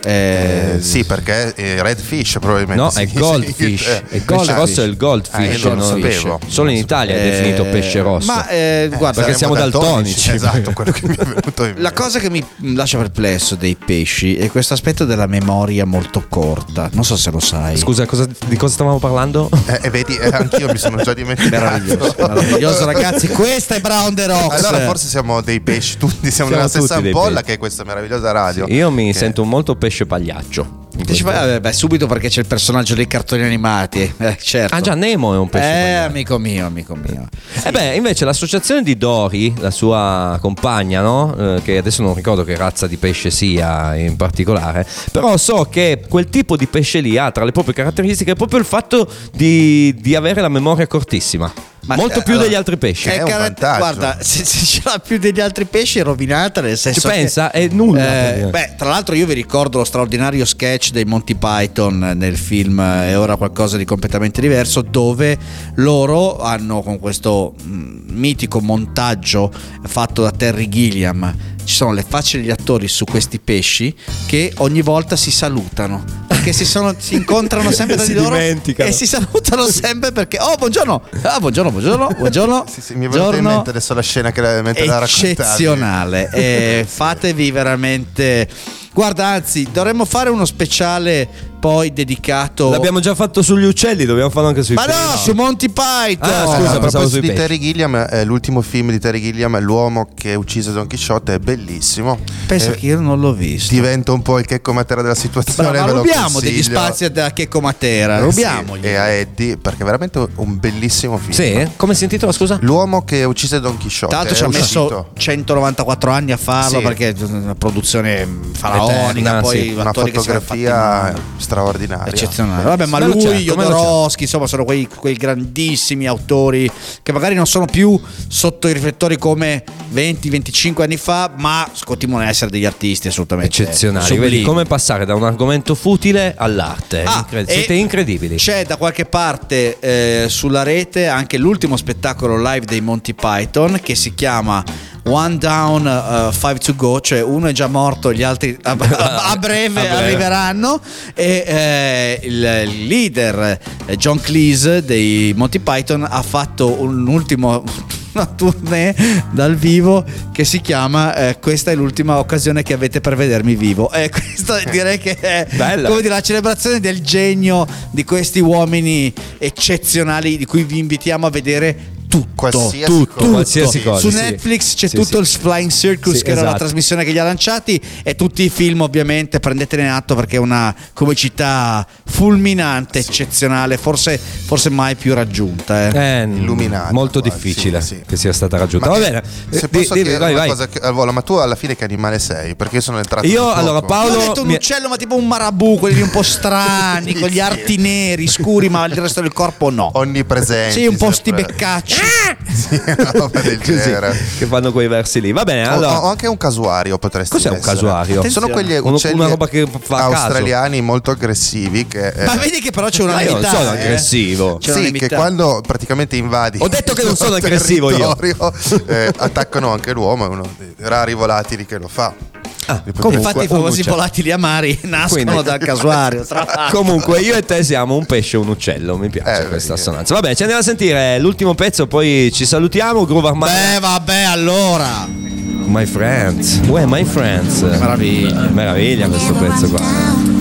Speaker 7: Eh, sì, perché è red fish probabilmente.
Speaker 3: No, è goldfish.
Speaker 7: Eh,
Speaker 3: Il pesce
Speaker 7: ah,
Speaker 3: rosso è il goldfish.
Speaker 7: io non lo
Speaker 3: non-
Speaker 7: sapevo.
Speaker 3: Solo in Italia è
Speaker 2: Eh,
Speaker 3: definito pesce rosso.
Speaker 2: Ma eh, guarda,
Speaker 3: perché siamo daltonici.
Speaker 7: Esatto, quello che mi è venuto in.
Speaker 2: La cosa che mi lascia perplesso dei pesci è questo aspetto della memoria molto corta. Non so se lo sai.
Speaker 3: Scusa, cosa- di cosa stavamo parlando?
Speaker 7: Eh, vedi, eh, anch'io mi sono già dimenticato.
Speaker 2: Meraviglioso, meraviglioso ragazzi. Questa è Brown the Rocks.
Speaker 7: Allora forse siamo dei pesci, tutti siamo,
Speaker 3: Siamo
Speaker 7: nella stessa
Speaker 3: tutti pesci.
Speaker 7: che è questa meravigliosa radio.
Speaker 3: Io mi
Speaker 7: Che-
Speaker 3: sento molto pesce pagliaccio.
Speaker 2: Dici, vabbè, beh, subito perché c'è il personaggio dei cartoni animati. Eh, certo.
Speaker 3: Ah già, Nemo è un pesce
Speaker 2: Eh, amico mio, amico mio.
Speaker 3: E beh, invece l'associazione di Dori, la sua compagna, no? Eh, che adesso non ricordo che razza di pesce sia in particolare, però so che quel tipo di pesce lì ha tra le proprie caratteristiche proprio il fatto di, di avere la memoria cortissima.
Speaker 2: Ma-
Speaker 3: Molto
Speaker 2: eh,
Speaker 3: più
Speaker 2: allora-
Speaker 3: degli altri pesci.
Speaker 7: È un
Speaker 2: cara-
Speaker 7: vantaggio.
Speaker 2: Guarda, se, se ce l'ha più degli altri pesci è rovinata nel senso
Speaker 3: Ci
Speaker 2: che-
Speaker 3: pensa? È nulla,
Speaker 2: Eh, beh, tra l'altro io vi ricordo lo straordinario sketch dei Monty Python nel film È ora qualcosa di completamente diverso dove loro hanno con questo mm, mitico montaggio fatto da Terry Gilliam ci sono le facce degli attori su questi pesci che ogni volta si salutano perché si, sono- si incontrano sempre tra
Speaker 3: Si
Speaker 2: di loro e si salutano sempre perché oh buongiorno ah, buongiorno buongiorno buongiorno
Speaker 7: Sì, sì, mi è venuta in mente adesso la scena che la, mentre la raccontavi.
Speaker 2: eccezionale. Eh, fatevi veramente. Guarda, anzi, dovremmo fare uno speciale poi dedicato.
Speaker 3: L'abbiamo già fatto sugli uccelli, dobbiamo farlo anche sui
Speaker 2: Ma no, su Monty Python.
Speaker 3: Ah,
Speaker 7: Ah,
Speaker 3: scusa,
Speaker 7: a
Speaker 3: pensavo
Speaker 7: proposito
Speaker 3: sui
Speaker 7: di. Terry Gilliam, eh, l'ultimo film di Terry Gilliam, L'uomo che uccise Don Chisciotte, è bellissimo.
Speaker 2: Pensa
Speaker 7: Eh,
Speaker 2: che io non l'ho visto.
Speaker 7: diventa un po' il checco matera della situazione.
Speaker 2: Bravo, ma rubiamo degli spazi a Checco Matera.
Speaker 7: Eh,
Speaker 2: rubiamogli.
Speaker 7: sì, e a Eddie, perché è veramente un bellissimo film.
Speaker 3: Sì? Come si intitola, scusa?
Speaker 7: L'uomo che uccise Don Chisciotte.
Speaker 2: Tra l'altro ci ha messo
Speaker 7: uscito.
Speaker 2: 194 anni a farlo
Speaker 7: Sì.
Speaker 2: perché è una produzione faraonica,
Speaker 3: Eterna,
Speaker 2: poi
Speaker 3: sì,
Speaker 7: una fotografia straordinaria.
Speaker 2: eccezionale. Vabbè, ma lui,
Speaker 3: lo
Speaker 2: Jodorowsky, insomma, sono quei, quei grandissimi autori che magari non sono più sotto i riflettori come 20-25 anni fa, ma continuano a essere degli artisti assolutamente
Speaker 3: Eccezionali. Vedi come passare da un argomento futile all'arte.
Speaker 2: Ah,
Speaker 3: Incred- Siete incredibili.
Speaker 2: C'è da qualche parte eh, sulla rete anche l'ultimo spettacolo live dei Monty Python che si chiama One Down, uh, Five to Go, cioè uno è già morto, gli altri a, a- a breve arriveranno. E eh, il leader eh, John Cleese dei Monty Python ha fatto un ultimo. Una tournée dal vivo che si chiama eh, Questa è l'ultima occasione che avete per vedermi vivo. E questo direi che è
Speaker 3: Bella.
Speaker 2: come dire, la celebrazione del genio di questi uomini eccezionali di cui vi invitiamo a vedere tutto,
Speaker 7: Qualsiasi
Speaker 2: tutto,
Speaker 7: cosa.
Speaker 3: Qualsiasi cosa,
Speaker 2: Su
Speaker 3: sì.
Speaker 2: Netflix c'è
Speaker 3: Sì,
Speaker 2: tutto
Speaker 3: sì.
Speaker 2: il Flying Circus
Speaker 3: Sì,
Speaker 2: che era la
Speaker 3: esatto.
Speaker 2: trasmissione che li ha lanciati e tutti i film ovviamente prendetene atto perché è una comicità fulminante, eccezionale, forse, forse mai più raggiunta. eh.
Speaker 3: Eh,
Speaker 7: Illuminata
Speaker 3: molto
Speaker 7: quasi,
Speaker 3: difficile
Speaker 7: sì, sì.
Speaker 3: che sia stata raggiunta.
Speaker 7: Ma
Speaker 3: Va bene.
Speaker 7: Se
Speaker 3: Eh,
Speaker 7: posso
Speaker 3: di- di-
Speaker 7: chiedere
Speaker 3: vai,
Speaker 7: una
Speaker 3: vai.
Speaker 7: cosa che- al volo, ma tu alla fine che animale sei? Perché io sono entrato.
Speaker 3: Io, allora, Paolo-
Speaker 2: Io ho detto un
Speaker 3: mi-
Speaker 2: uccello, ma tipo un marabù, quelli un po' strani, con gli arti neri, scuri, ma il resto del corpo no.
Speaker 7: Onnipresenti.
Speaker 2: Sì, un po' sti beccacci.
Speaker 7: Sì, una roba del
Speaker 3: Così,
Speaker 7: genere.
Speaker 3: che fanno quei versi lì. Va bene,
Speaker 7: Ho-
Speaker 3: allora.
Speaker 7: Ho, anche un casuario potresti
Speaker 3: Cos'è un
Speaker 7: essere.
Speaker 3: casuario?
Speaker 7: Sono quegli
Speaker 3: Uno-
Speaker 7: uccelli
Speaker 3: una roba che fa a caso.
Speaker 7: australiani molto aggressivi che eh,
Speaker 2: Ma vedi che però c'è una
Speaker 3: Ma io non
Speaker 2: novità,
Speaker 3: sono
Speaker 2: eh.
Speaker 3: aggressivo.
Speaker 2: C'è una
Speaker 7: sì,
Speaker 2: novità.
Speaker 7: che quando praticamente invadi
Speaker 3: Ho detto che non
Speaker 7: il
Speaker 3: sono
Speaker 7: tuo
Speaker 3: aggressivo io.
Speaker 7: territorio, eh, attaccano anche l'uomo, è uno dei rari volatili che lo fa.
Speaker 3: Ah,
Speaker 2: Infatti i famosi volatili amari nascono
Speaker 3: Quindi-
Speaker 2: dal casuario.
Speaker 3: Comunque io e te siamo un pesce e un uccello, mi piace
Speaker 7: Eh,
Speaker 3: questa assonanza. Vabbè, ci andiamo a sentire l'ultimo pezzo, poi ci salutiamo. Groove Armada.
Speaker 2: Beh, vabbè, allora.
Speaker 3: My friends. Uè, my friends.
Speaker 2: Meraviglia.
Speaker 3: Meraviglia questo pezzo qua.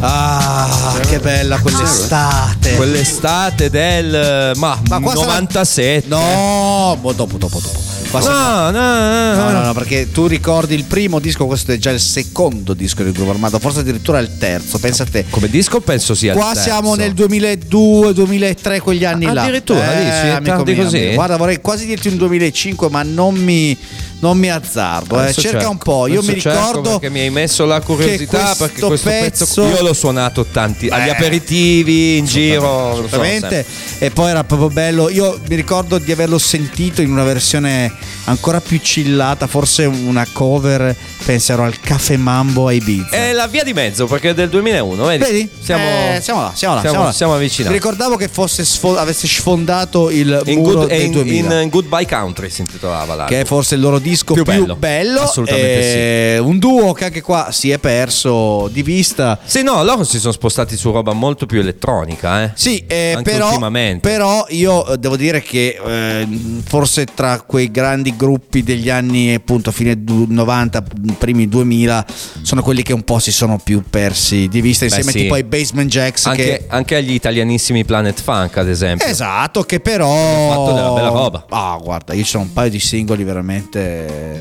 Speaker 2: Che bella quell'estate.
Speaker 3: Quell'estate del ma,
Speaker 2: Ma qua sarà-
Speaker 3: 97.
Speaker 2: No, boh, dopo, dopo, dopo.
Speaker 3: No,
Speaker 2: sarà-
Speaker 3: no,
Speaker 2: No,
Speaker 3: no,
Speaker 2: no, no, perché tu ricordi il primo disco, questo è già il secondo disco del gruppo armato, forse addirittura il terzo, pensa a te.
Speaker 3: Come disco penso sia il
Speaker 2: Qua siamo nel 2002, 2003, quegli anni là.
Speaker 3: Addirittura, dici, è
Speaker 2: amico mio,
Speaker 3: così?
Speaker 2: amico. Guarda, vorrei quasi dirti un 2005, ma non mi, non mi azzardo. eh. Cerca
Speaker 3: cerco.
Speaker 2: un po'. Io mi ricordo
Speaker 3: perché mi hai messo la curiosità
Speaker 2: che
Speaker 3: perché questo pezzo,
Speaker 2: pezzo-
Speaker 3: io l'ho suonato tanti agli
Speaker 2: Beh,
Speaker 3: aperitivi in giro
Speaker 2: Assolutamente.
Speaker 3: sempre.
Speaker 2: E poi era proprio bello. Io mi ricordo di averlo sentito in una versione ancora più chillata, forse una cover, penserò al Caffè Mambo a Ibiza.
Speaker 3: è la via di mezzo perché è del 2001 vedi,
Speaker 2: Vedi?
Speaker 3: Siamo,
Speaker 2: Eh, siamo là, siamo là.
Speaker 3: siamo-
Speaker 2: là.
Speaker 3: siamo avvicinati.
Speaker 2: Mi ricordavo che fosse sfo- avesse sfondato il
Speaker 3: in,
Speaker 2: muro
Speaker 3: good,
Speaker 2: del
Speaker 3: in,
Speaker 2: 2000.
Speaker 3: in Goodbye Country si intitolava l'album.
Speaker 2: che è forse il loro disco
Speaker 3: Più
Speaker 2: più,
Speaker 3: bello.
Speaker 2: bello.
Speaker 3: Assolutamente
Speaker 2: Eh, Un duo che anche qua si è perso di vista.
Speaker 3: Sì, no, loro si sono spostati su roba molto più elettronica, eh.
Speaker 2: Sì, eh, però,
Speaker 3: ultimamente.
Speaker 2: però io eh, devo dire che eh, forse tra quei grandi gruppi degli anni appunto fine du- 90, primi 2000 sono quelli che un po' si sono più persi di vista
Speaker 3: Beh,
Speaker 2: insieme
Speaker 3: sì.
Speaker 2: tipo ai Basement Jacks
Speaker 3: Anche,
Speaker 2: che
Speaker 3: anche agli italianissimi Planet Funk, ad esempio.
Speaker 2: Esatto, che però
Speaker 3: Hanno fatto della bella roba.
Speaker 2: Ah, guarda, io sono un paio di singoli veramente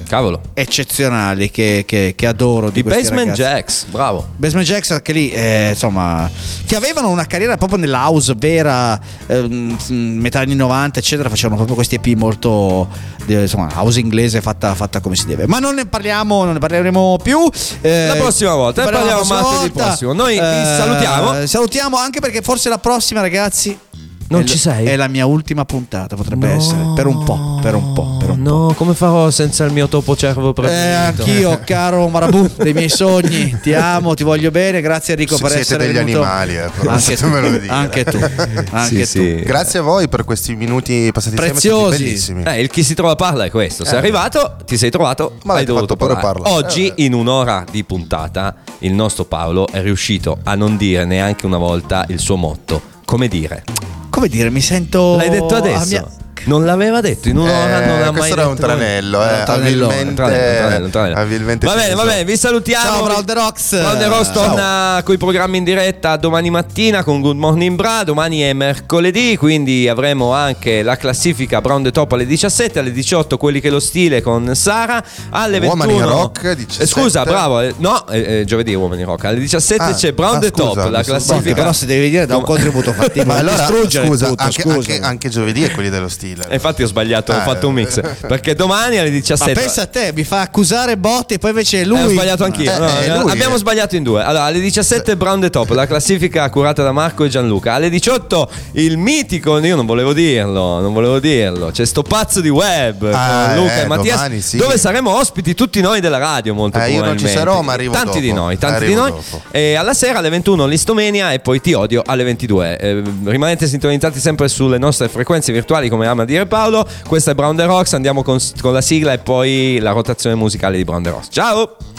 Speaker 3: Cavolo.
Speaker 2: eccezionali che, che- che adoro di
Speaker 3: I Basement
Speaker 2: ragazzi.
Speaker 3: Jacks, bravo.
Speaker 2: Basement Jacks anche lì, eh, insomma, che avevano una carriera proprio nella house vera, ehm, metà anni 90, eccetera, facevano proprio questi EP molto, eh, insomma, house inglese fatta, fatta come si deve. Ma non ne parliamo, non ne parleremo più. eh,
Speaker 3: La prossima volta,
Speaker 2: ne
Speaker 3: parliamo martedì prossimo. Noi vi salutiamo.
Speaker 2: Salutiamo anche perché forse la prossima, ragazzi.
Speaker 3: Non
Speaker 2: è
Speaker 3: ci
Speaker 2: l-
Speaker 3: sei?
Speaker 2: È la mia ultima puntata, potrebbe essere. Per un po', per un po', per un po'.
Speaker 3: No, come farò senza il mio topo cervo
Speaker 2: Eh,
Speaker 3: preferito?
Speaker 2: anch'io, caro Marabù, dei miei sogni, ti amo, ti voglio bene, grazie Enrico
Speaker 7: Sì,
Speaker 2: per
Speaker 7: siete
Speaker 2: essere
Speaker 7: degli
Speaker 2: venuto.
Speaker 7: animali, eh, però,
Speaker 2: anche, tu,
Speaker 7: fatemelo dire.
Speaker 2: anche tu, anche
Speaker 3: Sì,
Speaker 2: tu.
Speaker 3: sì.
Speaker 7: Grazie a voi per questi minuti passati
Speaker 2: Preziosi.
Speaker 7: bellissimi.
Speaker 3: Eh, il chi si trova parla è questo. Sei
Speaker 7: Eh.
Speaker 3: arrivato, ti sei trovato,
Speaker 7: Ma
Speaker 3: hai dovuto
Speaker 7: fatto pure
Speaker 3: parlare.
Speaker 7: parlare.
Speaker 3: Oggi,
Speaker 7: Eh.
Speaker 3: in un'ora di puntata, il nostro Paolo è riuscito a non dire neanche una volta il suo motto. Come dire?
Speaker 2: Come dire, mi sento
Speaker 3: L'hai detto adesso? Non l'aveva detto in un'ora,
Speaker 7: Eh,
Speaker 3: non l'ha mai
Speaker 7: questo era un
Speaker 3: detto.
Speaker 7: tranello, eh,
Speaker 2: Un
Speaker 3: tranello, tranello, un tranello. Va bene, va bene, vi salutiamo.
Speaker 2: Ciao, Brown the Rocks.
Speaker 3: Brown the Rocks torna con i programmi in diretta domani mattina con Good Morning Bra. Domani è mercoledì, quindi avremo anche la classifica Brown the Top alle 17, alle 18 quelli che lo stile con Sara, alle 21.
Speaker 7: Uomini Rock, 17.
Speaker 3: Eh, scusa, bravo. eh, No, eh, eh, giovedì Uomini Rock. Alle 17
Speaker 7: Ah,
Speaker 3: c'è Brown
Speaker 7: ah,
Speaker 3: the
Speaker 7: scusa,
Speaker 3: Top, la classifica.
Speaker 2: Però se devi dire da un contributo fattivo,
Speaker 7: Ma allora, scusa,
Speaker 2: tutto,
Speaker 7: anche,
Speaker 2: scusa.
Speaker 7: anche- anche giovedì è quelli dello stile.
Speaker 3: E infatti ho sbagliato, ho
Speaker 7: Ah,
Speaker 3: fatto un mix. Perché domani alle
Speaker 2: Ma
Speaker 3: 17.
Speaker 2: pensa a te, mi fa accusare Botti e poi invece lui
Speaker 3: Eh, ho sbagliato anch'io.
Speaker 7: Eh,
Speaker 3: no,
Speaker 7: eh,
Speaker 3: eh,
Speaker 7: lui-
Speaker 3: abbiamo sbagliato in due. Allora, alle 17 Brown the Top, la classifica curata da Marco e Gianluca. Alle 18 il mitico, io non volevo dirlo, non volevo dirlo. C'è sto pazzo di web
Speaker 7: Ah,
Speaker 3: con Luca
Speaker 7: eh,
Speaker 3: e Mattias,
Speaker 7: domani sì.
Speaker 3: dove saremo ospiti tutti noi della radio. Molto
Speaker 7: Eh, io non ci
Speaker 3: probabilmente.
Speaker 7: sarò, ma arrivo
Speaker 3: Tanti
Speaker 7: dopo.
Speaker 3: di noi, tanti
Speaker 7: Arrivo
Speaker 3: di noi.
Speaker 7: dopo.
Speaker 3: E alla sera alle 21 Listomenia e poi Ti odio alle 22. Eh, rimanete sintonizzati sempre sulle nostre frequenze virtuali, come ama dire Paolo. Questa è Brown the Rocks. Andiamo con, con la sigla e poi la rotazione musicale di Brown the Rocks. Ciao!